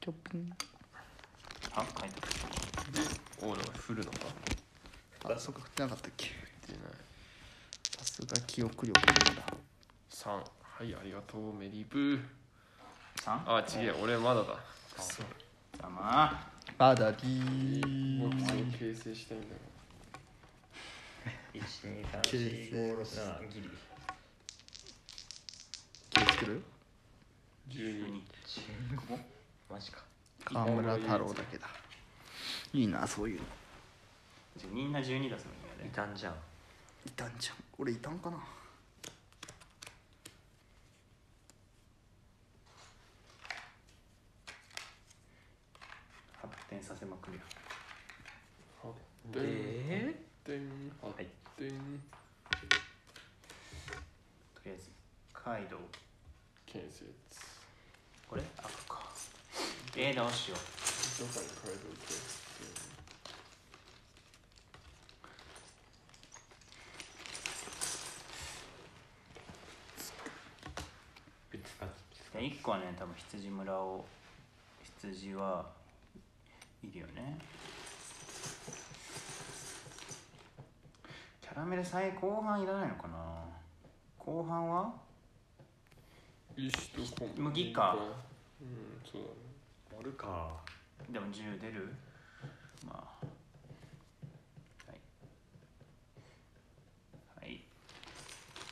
ちょっぴんあ書いてある。オーダー振るのか？あそっか振ってなかったっけ？出ない。さすが記憶力だ。3はいありがとうメリープ 3? あ違え俺まだだ。ざまバダディ僕ーを形成したいんだ1234567ギリ気をつける？12 15マジか。河村太郎だけだ。いいなそういうの。じゃあみんな12出すのいたんじゃん。いたんじゃん。俺いたんかな展させまくるよではい。とりあえずカイドウ。建設。これ赤か。えー、どうしよう。どこに変えといてぶつかっで1個はね多分羊村を羊はいるよね。キャラメル最後半いらないのかな？後半は？麦か。うんそうだね。盛るか。でも10出る？まあ。はい。はい。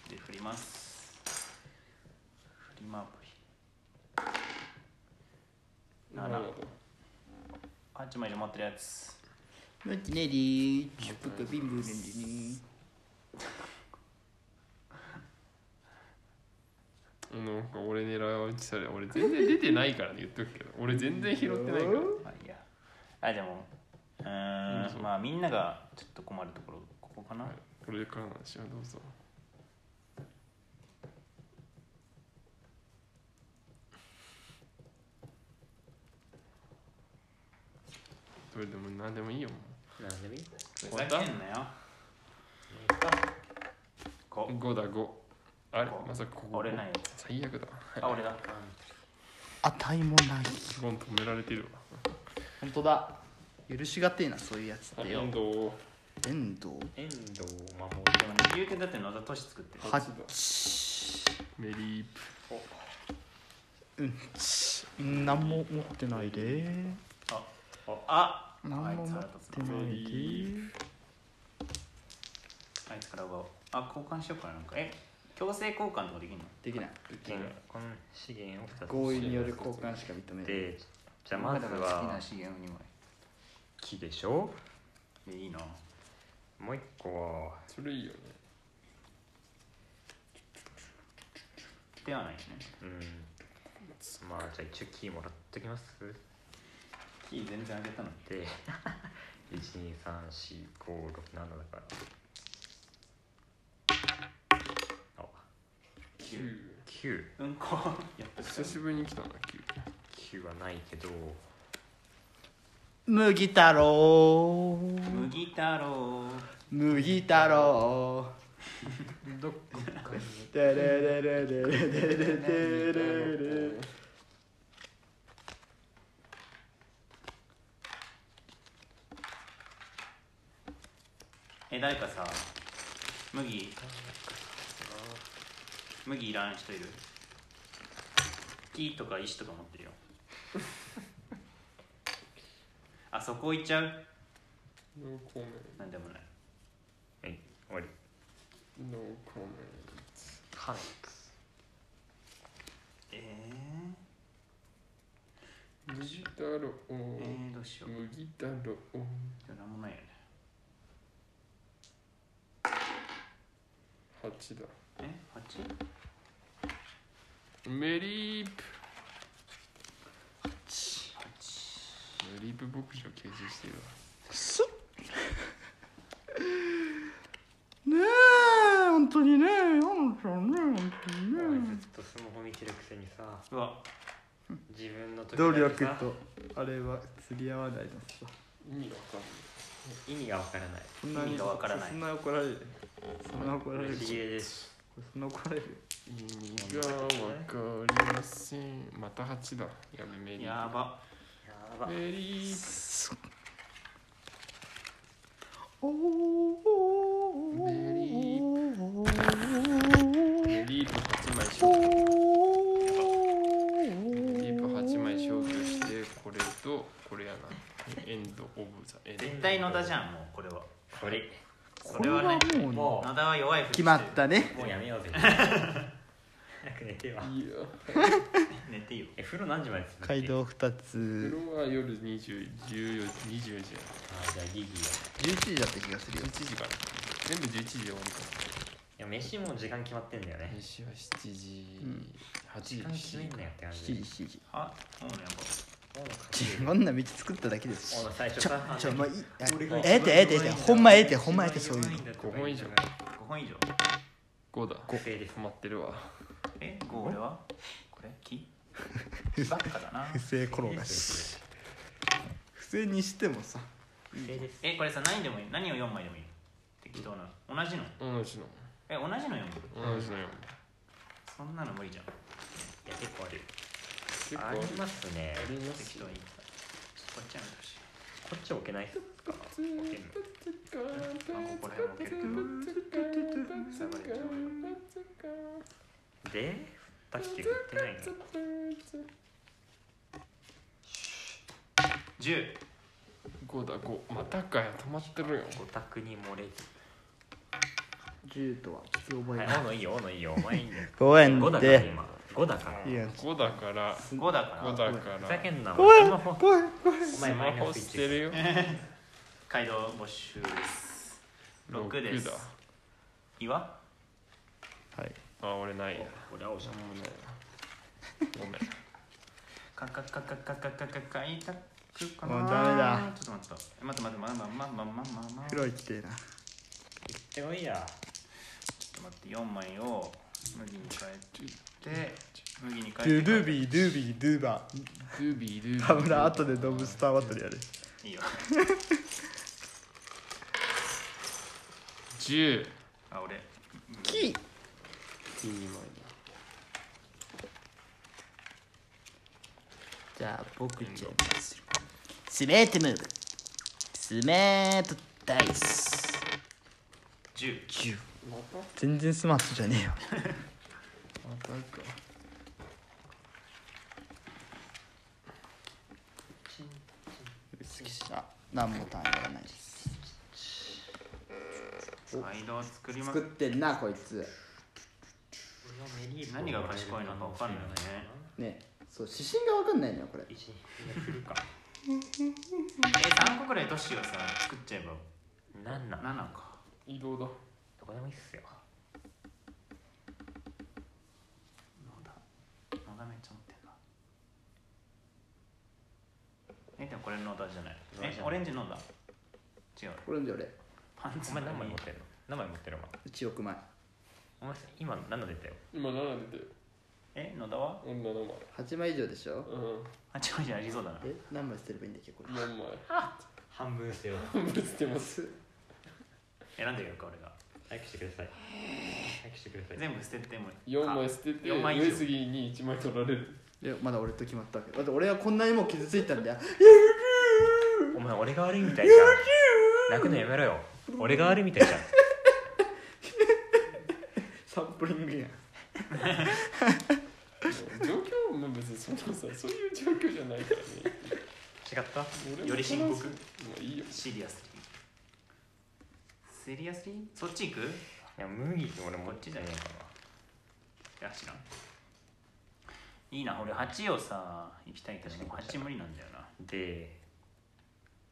で振ります。フリマアプリ7なるほ8枚で持ってるやつ。ムキネリー。チュプクビンブルンリニどなんか俺狙われてたら俺全然出てないからね言っとくけど。俺全然拾ってないから。まあいいや。あでもうーんまあみんながちょっと困るところここかな、これからの話はどうぞどれでも何でもいいよ。もなんでもいい。ふざけんなよ。こ。う5だ5あれ？こ。まさかここ。折れないよ最悪だ。あ俺だ。値もない。ゴン止められてるわ。本当だ。許しがてえなそういうやつってよ。遠藤。遠藤。遠藤を守でもね言うてだって野田都市作ってる。ハッチメリープ。うんち。何も持ってないで。ああ何も持ってないであいつから奪おうあ交換しようかななんか。え強制交換とかできんの？できない。この資源を2つ合意による交換しか認めない。でじゃあまずだから好きなは資源を2枚木でしょ？でいいな。もう一個は。それいいよねではないよね。うん。まあじゃあ一応木もらっときますキー全然あげたのにで1234567だからあ9うんこやっ久しぶりに来たな急9はないけど麦太郎麦太郎麦太郎どこかにえ誰かさ麦麦いらん人いる？木とか石とか持ってるよ。あそこ行っちゃう？ノーコメンなんでもない。はい終わり。トノーコメンハン。クえト麦太郎。ー、えー、どうしよう。麦太郎。今日なんもないよね8だ。え八？メリープ。八。メリープ牧場形成してるわ。す ねえ本当にね本当にね本当にね。ずっとスマホ見てるくせにさ。うわ。自分の時努だけさ。力とあれは釣り合わないのさ。意味わかんない意味がわからない。そんなに意味がわからない。そんな怒られる。そんな怒られる。嬉しげです。そんな怒られる。意味がわかりません。また8だ。やべメリー。やば。やば。プメリー。プおメリメリープ8枚消去メリープ8枚消去してこれとこれやなエンド・オブ・ザ・エンド。絶対野田じゃんもうこれは。これ。それはねこれはもうも野田は弱いふりして決まったね。うもうやめようぜ。早く寝てよ。いいや寝てよ。え風呂何時まで続く街道2風つ呂は夜20、14、24時。やあじゃあギギや。11時だった気がするよ。11時から。全部11時で終わりか。いや飯も時間決まってんだよね。飯は7時、うん。8時時間決めんなよって感7じ時7時。あそうねや。っもうち こんな道作っただけですし。ちょさちょもういいあ俺がええてええてええて。ほんまええてほんまええてそういうの。5本以上。ぱ5本以上。5だ。5定です。止まってるわ。え5俺は？これ？木？ばっかだな。不正転がし。不正にしてもさ。不正です。えこれさ何でもいい。何を4枚でもいい適当な同じの？同じの。え同じの4枚。同じのよそんなの無理じゃん。いや結構ある結構ありますね。ありますこっちやめてほしいこっち置けないっすか置けんのあここら辺置ける下がれちゃうでさっき振ってないの10 5だ5またかよ止まってるよお宅に漏れず10とはきつ覚えはい、ない大野いい。よ、大野いい。よ、お前いい。よ。5円5だからで今。5だから。いや。5だから。5だから。5だふから。ざけんな。5円スマホ5円5円お前マイナスマホス1してるよ。街道募集です。6です。だ。岩はい。あ俺ないや。俺青じゃん。もうないごめん。カカカカカカカカカいたくかなもうダメだちょっと待って待って待って待って待って待って待って待って待って黒いきてえないや。ちょっと待って4枚を麦に変えて麦にド変えてゥドゥビードゥビードゥバドゥビードゥビー。田村後でドブスターバトルやるいいよ。10あ俺。キー。いい枚じゃあ僕じゃあするスメートムーブ。スメートダイス。10 10だまた全然スマートじゃねえよ。ま たかあ何も単位やらないです。間を作りま作ってんなこいつ。何が賢いのか分かんないね。ねそう指針が分かんないのよこれ。え3個くらい都市をさ作っちゃえば。なんなん？7か。移動だ。どこでもいいっすよ。野田野田めっちゃ持ってんなえでもこれ野田じゃない？えオレンジ野田違う。これで俺パンツお前何枚持ってんの？何枚持ってるお前。1億枚。お前今7出たよ。今7出てえ野田は？女の8枚。以上でしょ？前うん。あ違うじゃありそうだな。え何枚捨てればいいんだっけこれ？4枚半分捨てよう。半分捨てます。選んでやるか俺が。早くしてください。早くしてください。全部捨てても4枚捨てて4枚以上。上杉に1枚取られるいやまだ俺と決まったわけ。だって俺はこんなにもう傷ついたんだよ。お前俺が悪いみたいじゃん。泣くのやめろよ。俺が悪いみたいじゃん。サンプリングやん。状況も別にそのさそういう状況じゃないからね違った？より深刻？もういいよシリアスリー。シリアスリー？そっち行く？いや麦って俺もこっちじゃねえかかいや知らんいいな俺8をさ行きたいけどもう8無理なんだよな。で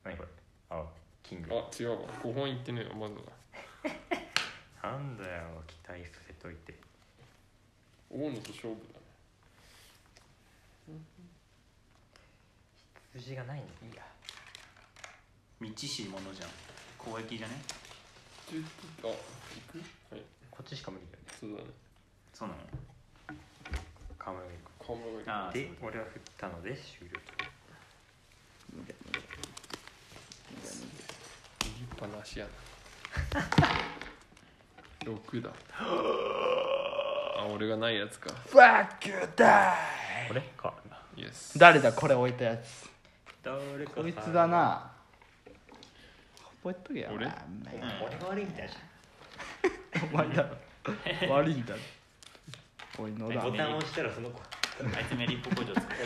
何これ？あキング。あ違うわ。5本いってねえよまずは。なんだよ期待させといて。大野と勝負だね。筋がないんでいいや。道しものじゃん。攻撃じゃね？あ行く？はい。こっちしか無理だよね。そうだね。そうなの？河村が行河村がいるあで俺は振ったので終了立派な足やな6だあ俺がないやつか Fuck you die これかイエス誰だこれ置いたやつ誰かこいつだな覚えとけよ俺俺が悪いみたいじお前だろ悪いんだろおい野田ゃんボタンを押したらその子あいつメリッポ工場作る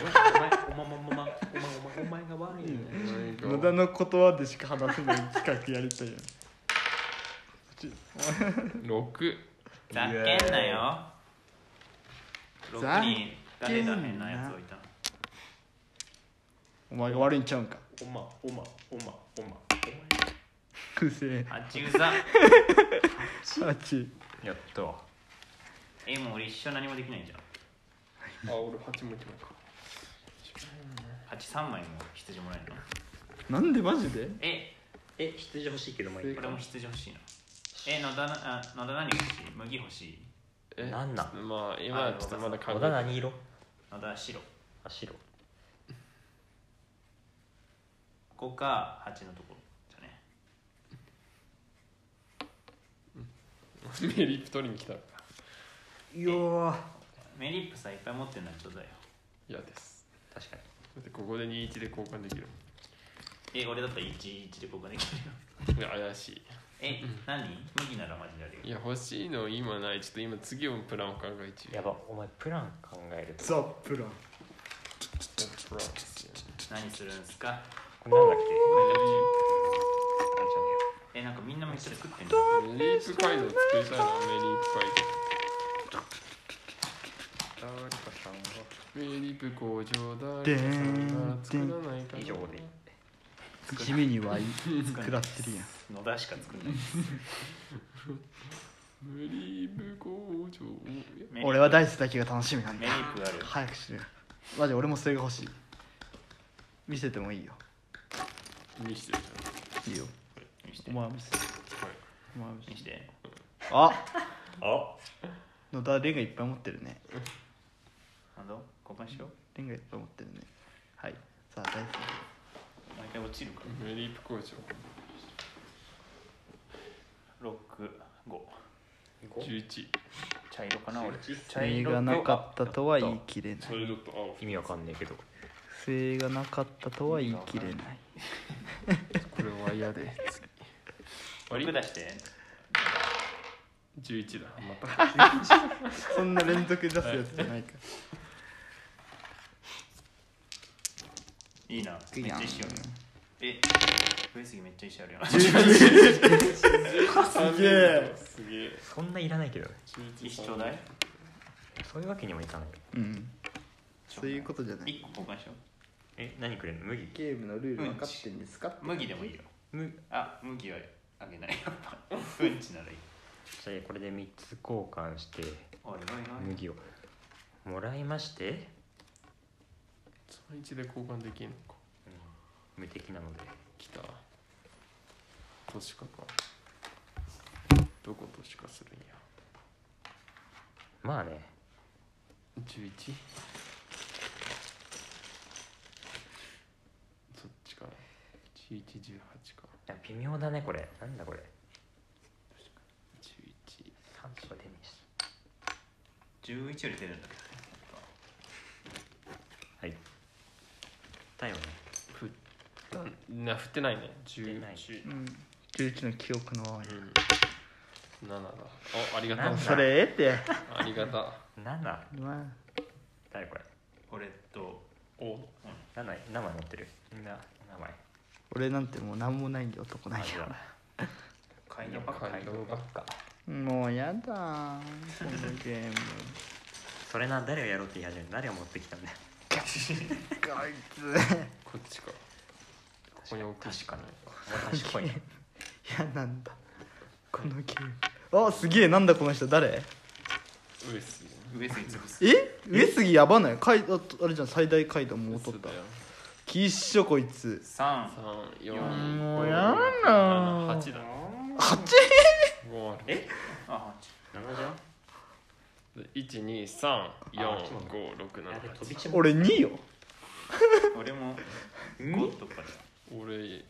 お前お前お前お前お前お前お前が悪いんだよ野田の言葉でしか話せない企画やりたいよ。6ざけんなよ。6に誰だ変なやつ置いた。のお前が悪いんちゃうんか。おまおまおまおまくせえあっちうざあっちやった。わえもう俺一緒何もできないじゃんあ俺8もいきまか83枚も羊もらえるの？なんでマジで？ええ羊欲しいけどもいい。これも羊欲しいなえ野田なあ野田何欲しい？麦欲しい？えなんなん？まあ今はちょっとまだ考小え田何色？野田白。あ白。5か8のところじゃね。メリップ取りに来た。よメリップさいっぱい持ってるのはちょうだいよ。嫌です。確かに。だってここで21で交換できるえ俺だったら11で交換できるよ。いや怪しい。え何？麦ならマジであるよ。いや欲しいの今ない。ちょっと今次のプランを考え中やばお前プラン考えるとザ・プラン。プラン何するんすか？これなんだっけ？えなんかみんなめっちゃ作ってんの？メリープ街道作りたいなメリープ街誰リープ工場だ。でー作らないかな以上で地味にはい食らってるやん。野田しか作んない工場。俺はダイスだけが楽しみなんメだリプある。早くしろマジ俺もそれが欲しい。見せてもいいよ。見せて。いいよ。見お前見せて。お前見せしてああ野田レンがいっぱい持ってるね。なんだ？5しょうレンガいっぱい持ってるね。はい。さあ大好き毎回落ちるからグリープ工場6511茶色かな俺。茶色がなかったとは言い切れない。そ意味わかんねえけど。不がなかったとは言い切れない。これは嫌で。次。割出して。11だ。また。そんな連続出すやつじゃないか、はいな。めっちゃ石あるえ上杉めっちゃ石あるよ すげえ。すげえ。そんないらないけどね11石ちょうだいそういうわけにもいかないようんそういうことじゃない1個交換しよえ。何くれんの麦ゲームのルール分かってんですかう麦でもいいよむあ麦はあげないやっぱうんちならいいじゃあこれで3つ交換しておいおいおい麦をもらいまして、31で交換できんのか。無敵なので。来た。都市化か。どこ都市化するんや。まあね。11そっちか1118か。いや微妙だねこれ。なんだこれ。11 3とか出ねえし11より出るんだけどねはいだよね。ふなんな振ってないね。振ってない。11うん11の記憶の多いうん。7だ。あありがとう。それええって。ありがた7まあ。誰これ？俺とお？7名前持ってる？みんな。名前。俺なんてもう何もないんで男ないよ買いにばっか。買い物ばっか。もうやだこのゲーム。それな誰がやろうって言い始めた？誰が持ってきたんだよ？こいつこっちか。ここに置く確か。に賢いね嫌なんだこのゲームあすげえなんだこの人誰上杉上杉潰すえ？上杉やばない？階ああれじゃん最大階段もう取った。きっしょこいつ。3 3 4もうやだ。な8だ8 5あるえあ7じゃん？俺2よ。俺も5とか俺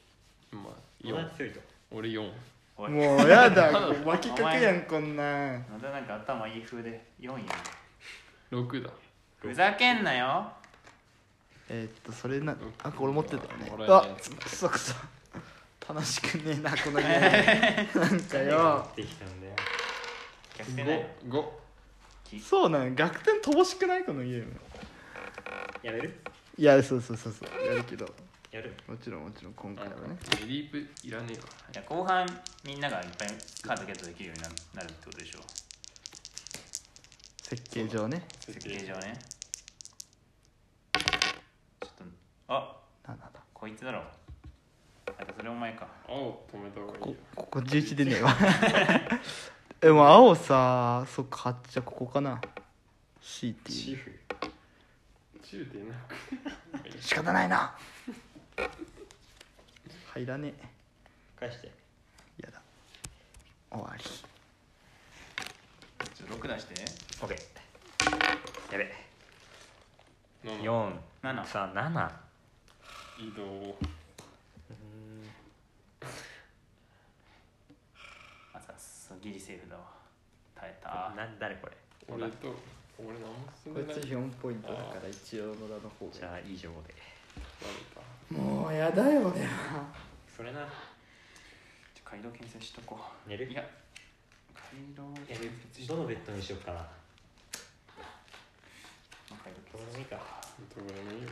まあ4俺4もうやだ。脇かけやんこんなまんだなんか頭いい風で4や。ん6だ。ふざけんなよ。えー、っとそれなあこれ持ってたね。あくそくそ楽しくねえなこのゲームなんかよ。5ちそうなん逆転乏しくないこのゲーム。やめる？いやそうそうそうそうやるけど。やる？もちろんもちろん今回はね。レリープいらねえわ。いや後半みんながいっぱいカードゲットできるようになるってことでしょう。設計上ね。設計上ね。ちょっとあなんだ？こいつだろ。あそれお前か。おう止めた方がいいこここ11でねえわ。えもう青さそっかじゃあここかな。C っていう。チーフ。中でなく 仕方ないな。入らねえ。返して。やだ。終わり。ちょっと6出して。OK やべ。7 4 7さあ7移動あさすギリセーフだわ耐えた。な誰これ。俺と俺何も進んこいない4ポイントだから一応野田の方じゃあ以上で。もうやだよねそれな。ちょ街道牽制しとこう。寝る？いや街道えどのベッドにしようかな。うでもいいか。どうでもいいよ。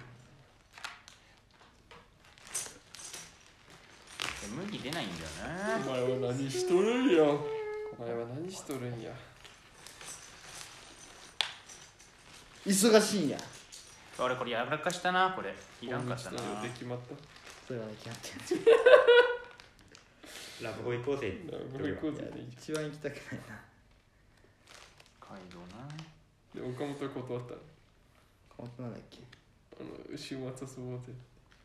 麦出ないんだよおな前は何しとるんやお前は何しとるんや？忙しいんや。俺これやらかしたなこれ。いらんかったな。で決まった？それは決まってラブホ行こうぜなるほど行こうぜる一番行きたくないな。街道な。で岡本は断ったの？本当なんだっけ？あの週末遊ぼうぜ。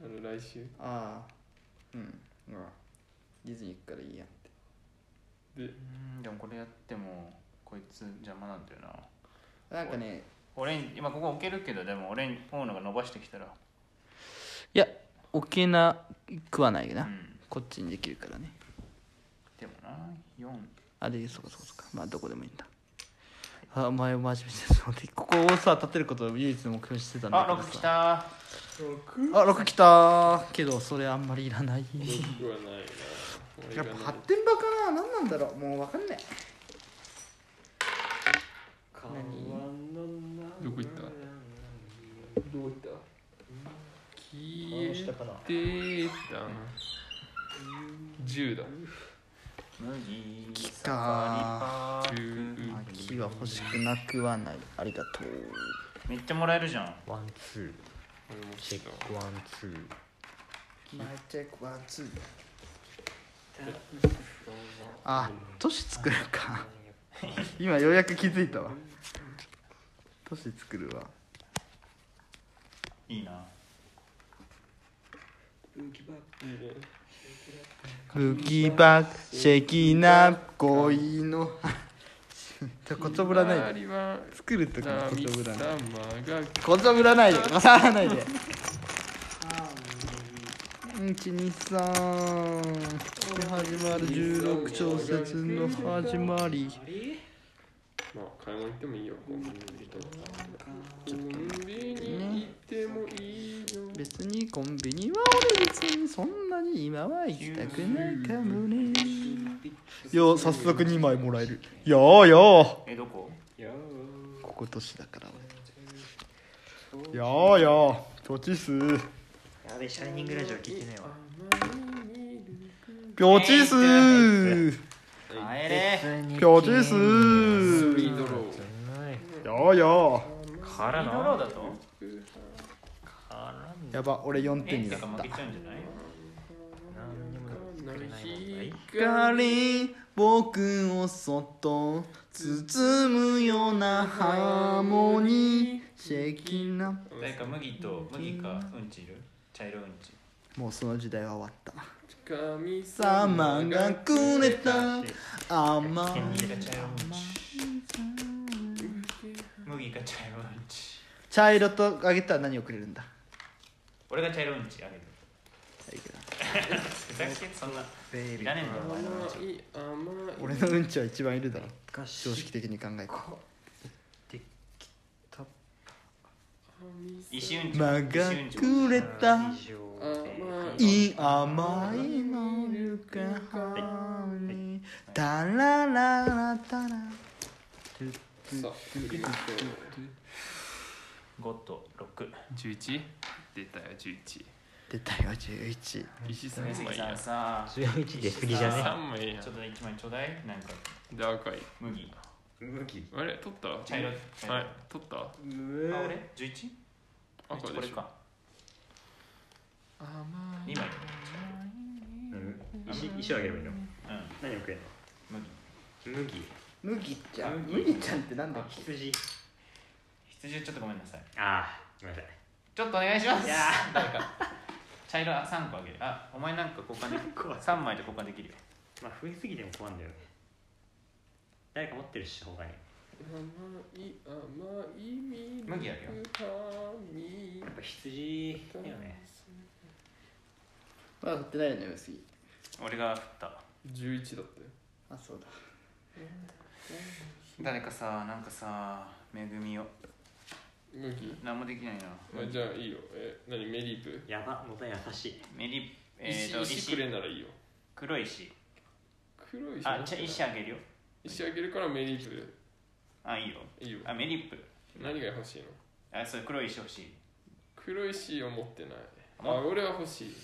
あの来週。ああ。うん。ほらディズニー行くからいいやで。うんでもこれやってもこいつ邪魔なんだよな。なんかね俺に今ここ置けるけどでも俺に大野が伸ばしてきたら。いや置けなくはないよな、うん。こっちにできるからね。でもな4あれそうかそうかそうか。まあどこでもいいんだ。あお前マジでそうで。ここをさ立てることを唯一の目標にしてたんだあ6けどさ。きた。あ6来た。けどそれあんまりいらない。僕はないなやっぱ発展場かな何なんだろうもう分かんない。どこ行った？どこ行った？消えてた。10だ。麦来サたファリパーク木は欲しくなくはない。ありがとう。めっちゃもらえるじゃん。ワンツー。チェックワンツーマイチェックワンツーあ都市作るか。今ようやく気づいたわ。都市作るわ。いいな。ブギバシェキナ恋のじゃこちょぶらないで作る時にこちょぶらないこちょぶらないでこちょぶらないで123で始まる16小節の始まり。まあ買い物行ってもいいよ。コンビニにコンビニ行ってもいいよ。別にコンビニは俺別にそんなに今は行きたくないかもね。よ早速2枚もらえる。よーよえどこ？ーここ年だから俺。よーよー。ポチスやべシャイニングラジオ聞いてねえわ。ポチス。ー帰れ。ピョチス。スーピードロー。よーよからドローだと？ーやば俺4え点になった。光僕をそっと包むようなハーモニー。的な誰か麦と麦かうんちいる？茶色うんち。もうその時代は終わった。神様がくれた甘い。麦か茶色うんち麦か茶色うんち茶色とあげたら何をくれるんだ？俺が茶色うんちあげる。ふざけそんないらねえんだよお前のうんち。甘い。甘い俺のうんちは一番いるだろ。常識的に考えて石うんち間がくれた。いい甘いのゆかはにタラララタラ。さあフリート5と6 11出たよ11出たよ11石杉3枚やさん。さ11で振りじゃね3枚やちょっと1枚ちょうだいなん。かで赤い麦麦あれ取った茶色茶色はい取ったあ俺 11? 赤でしょこれか。甘2枚。うん石石をあげればいいの？うん。何をくれんの？麦。麦。麦ちゃん。麦。麦ちゃんってなんだ？っけ羊。羊ちょっとごめんなさい。ああごめんなさい。ちょっとお願いします。誰か。茶色3個あげる。あお前なんか交換できる3枚で交換できるよ。まあ増えすぎても怖いんだよ。ね誰か持ってるし他に麦あるよ神やっぱ羊だよね。まだ振ってないよね薄い俺が振った。11だったよあそうだ。誰かさなんかさ恵みを。麦何もできないな。あじゃあいいよ。え何？メリープ？やば野田優しい。メリえ石ー、と石くれならいいよ。黒い石。黒い石あじゃあ石あげるよ。石あげるからメリープあいいよ。いいよ。あメリップ。何が欲しいの？あそれ黒い石欲しい。黒い石を持ってない。あ持俺は欲しい。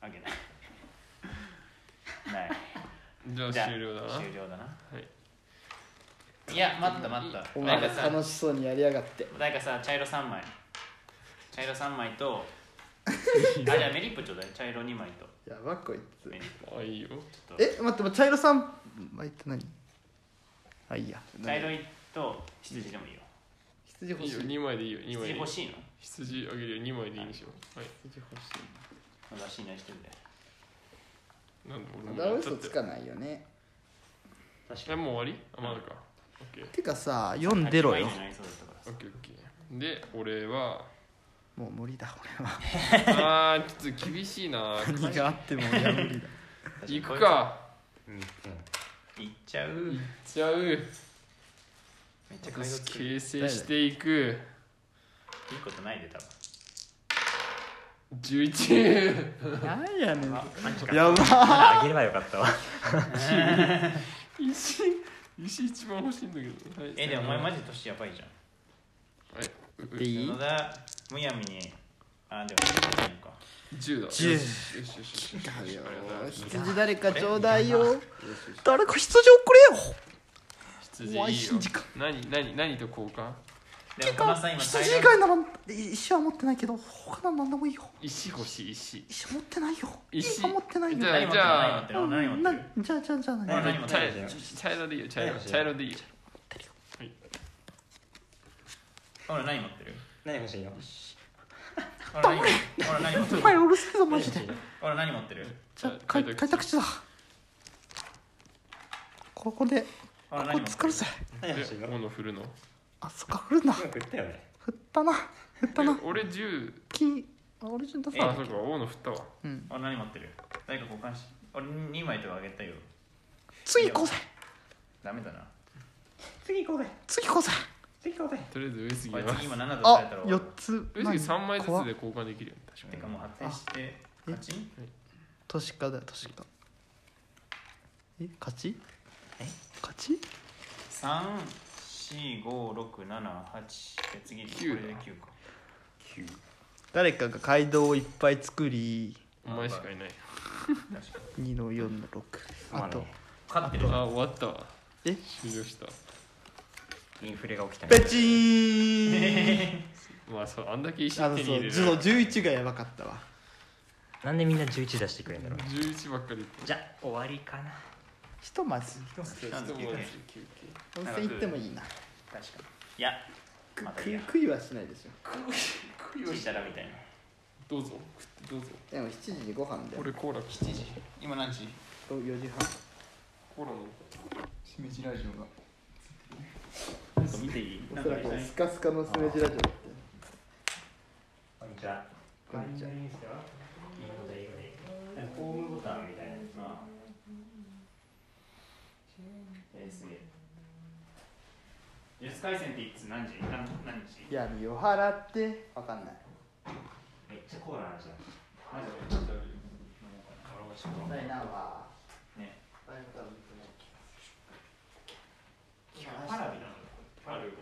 あげない。ない。じゃあじゃあ終了だな。終了だな。はい。いや待った待った。お前誰かさ楽しそうにやりやがって。誰かさ茶色3枚。茶色3枚と あじゃあメリップちょうだい。茶色2枚と。やばこいつ。メリップ。あいいよ。ちょっと。え待って茶色さん巻いて何？あいいや。茶色いと羊でもいいよ。いいよ羊欲しい。2枚でいいよ2枚でいい。羊欲しいの？羊あげるよ2枚でいいにしようはい羊欲し出しいないしてるんで。なんだ俺いまだもやっちゃって。嘘つかないよね。確かえもう終わり？あまだか。オッケー。てかさ読んでろよ。8枚になりそうだったからオッケーオッケー。で俺は。もう無理だ俺は。あーちょっと厳しいな。何があっても俺は無理だ。行くか。にうん。いっちゃう。行っちゃうめっちゃ形成していく。ことないで多分。11なんやねん。マジか。やば。あげればよかったわ。石石一番欲しいんだけど、はい、えでもお前マジ年やばいじゃん。はい。でいい？野田むやみに。あでもないのか10だ。10よしよしよしよし。だよありがとう羊誰かちょうだいよ。誰か羊をくれよ羊おいいいよ。何何何と交換？でも羊以色外なら石は持ってないけど他の何でもいいよ。石欲しい石。石持ってないよ。石。石持ってないよ。じゃあ何持ってる何持っじゃあじゃあじゃあ俺何何持ってる茶茶色でいいよ茶色茶色でいい。よ俺何持ってる？何欲しいの？俺何？持ってる？お前うるさいぞマジで。俺何持ってる？じゃあ開開拓地だ。ここであここ作るぜえ何してんの斧振るの？あそっか振るな。今食ったよね。振ったな。振ったな。え俺10木あ俺ちょっとえあそうか斧振ったわ。うん。あ何持ってる？誰か交換し俺2枚とかあげたよ。次行こうぜ。ダメだな。次行こうぜ。次行こうぜ。次行こうぜ。とりあえず上杉は今7とされあたら四つ。上杉3枚ずつで交換できるよね確かてかもう発展して勝ち？都市化だよ都市化。え？勝ち？え？勝ち？34567で次。これで9か。誰かが街道をいっぱい作りお前しかいない。2の4の6あと。勝ってるあ終わった。わえ？終了した。インフレが起きた。ねペチーン。まあそうあんだけ石あのそう手に入れそうる11がやばかったわ。なんでみんな11出してくれるんだろう11ばっかりじゃあ終わりかなひとまずなんで一文字休憩温泉行ってもいいな確かにいやまたい食いはしないでしょチータラみたいなどうぞ食ってどうぞでも7時にご飯で俺コーラ7時今何時4時半コーラのしめじラジオがなんか見ていいおそらくスカスカのスメジラジオってこんにちはこんにちはホームボタンみたいなやつああえー、すげえ安回線っていつ何時？何何日闇を払ってわかんない。めっちゃコーラの話だマジで。ちょっと飲もうかな。第何話ね第何話見てない花火なのある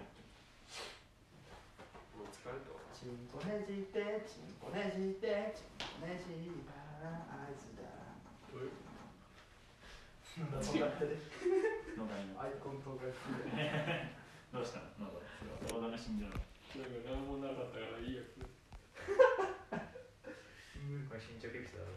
もう疲れたわチンコねじってチンコねじってチンコねじったら合図だ野田のアイコンとかどうしたの？喉それは体が死んじゃうなんか何もなかったからいいや。つこれ新着エピソード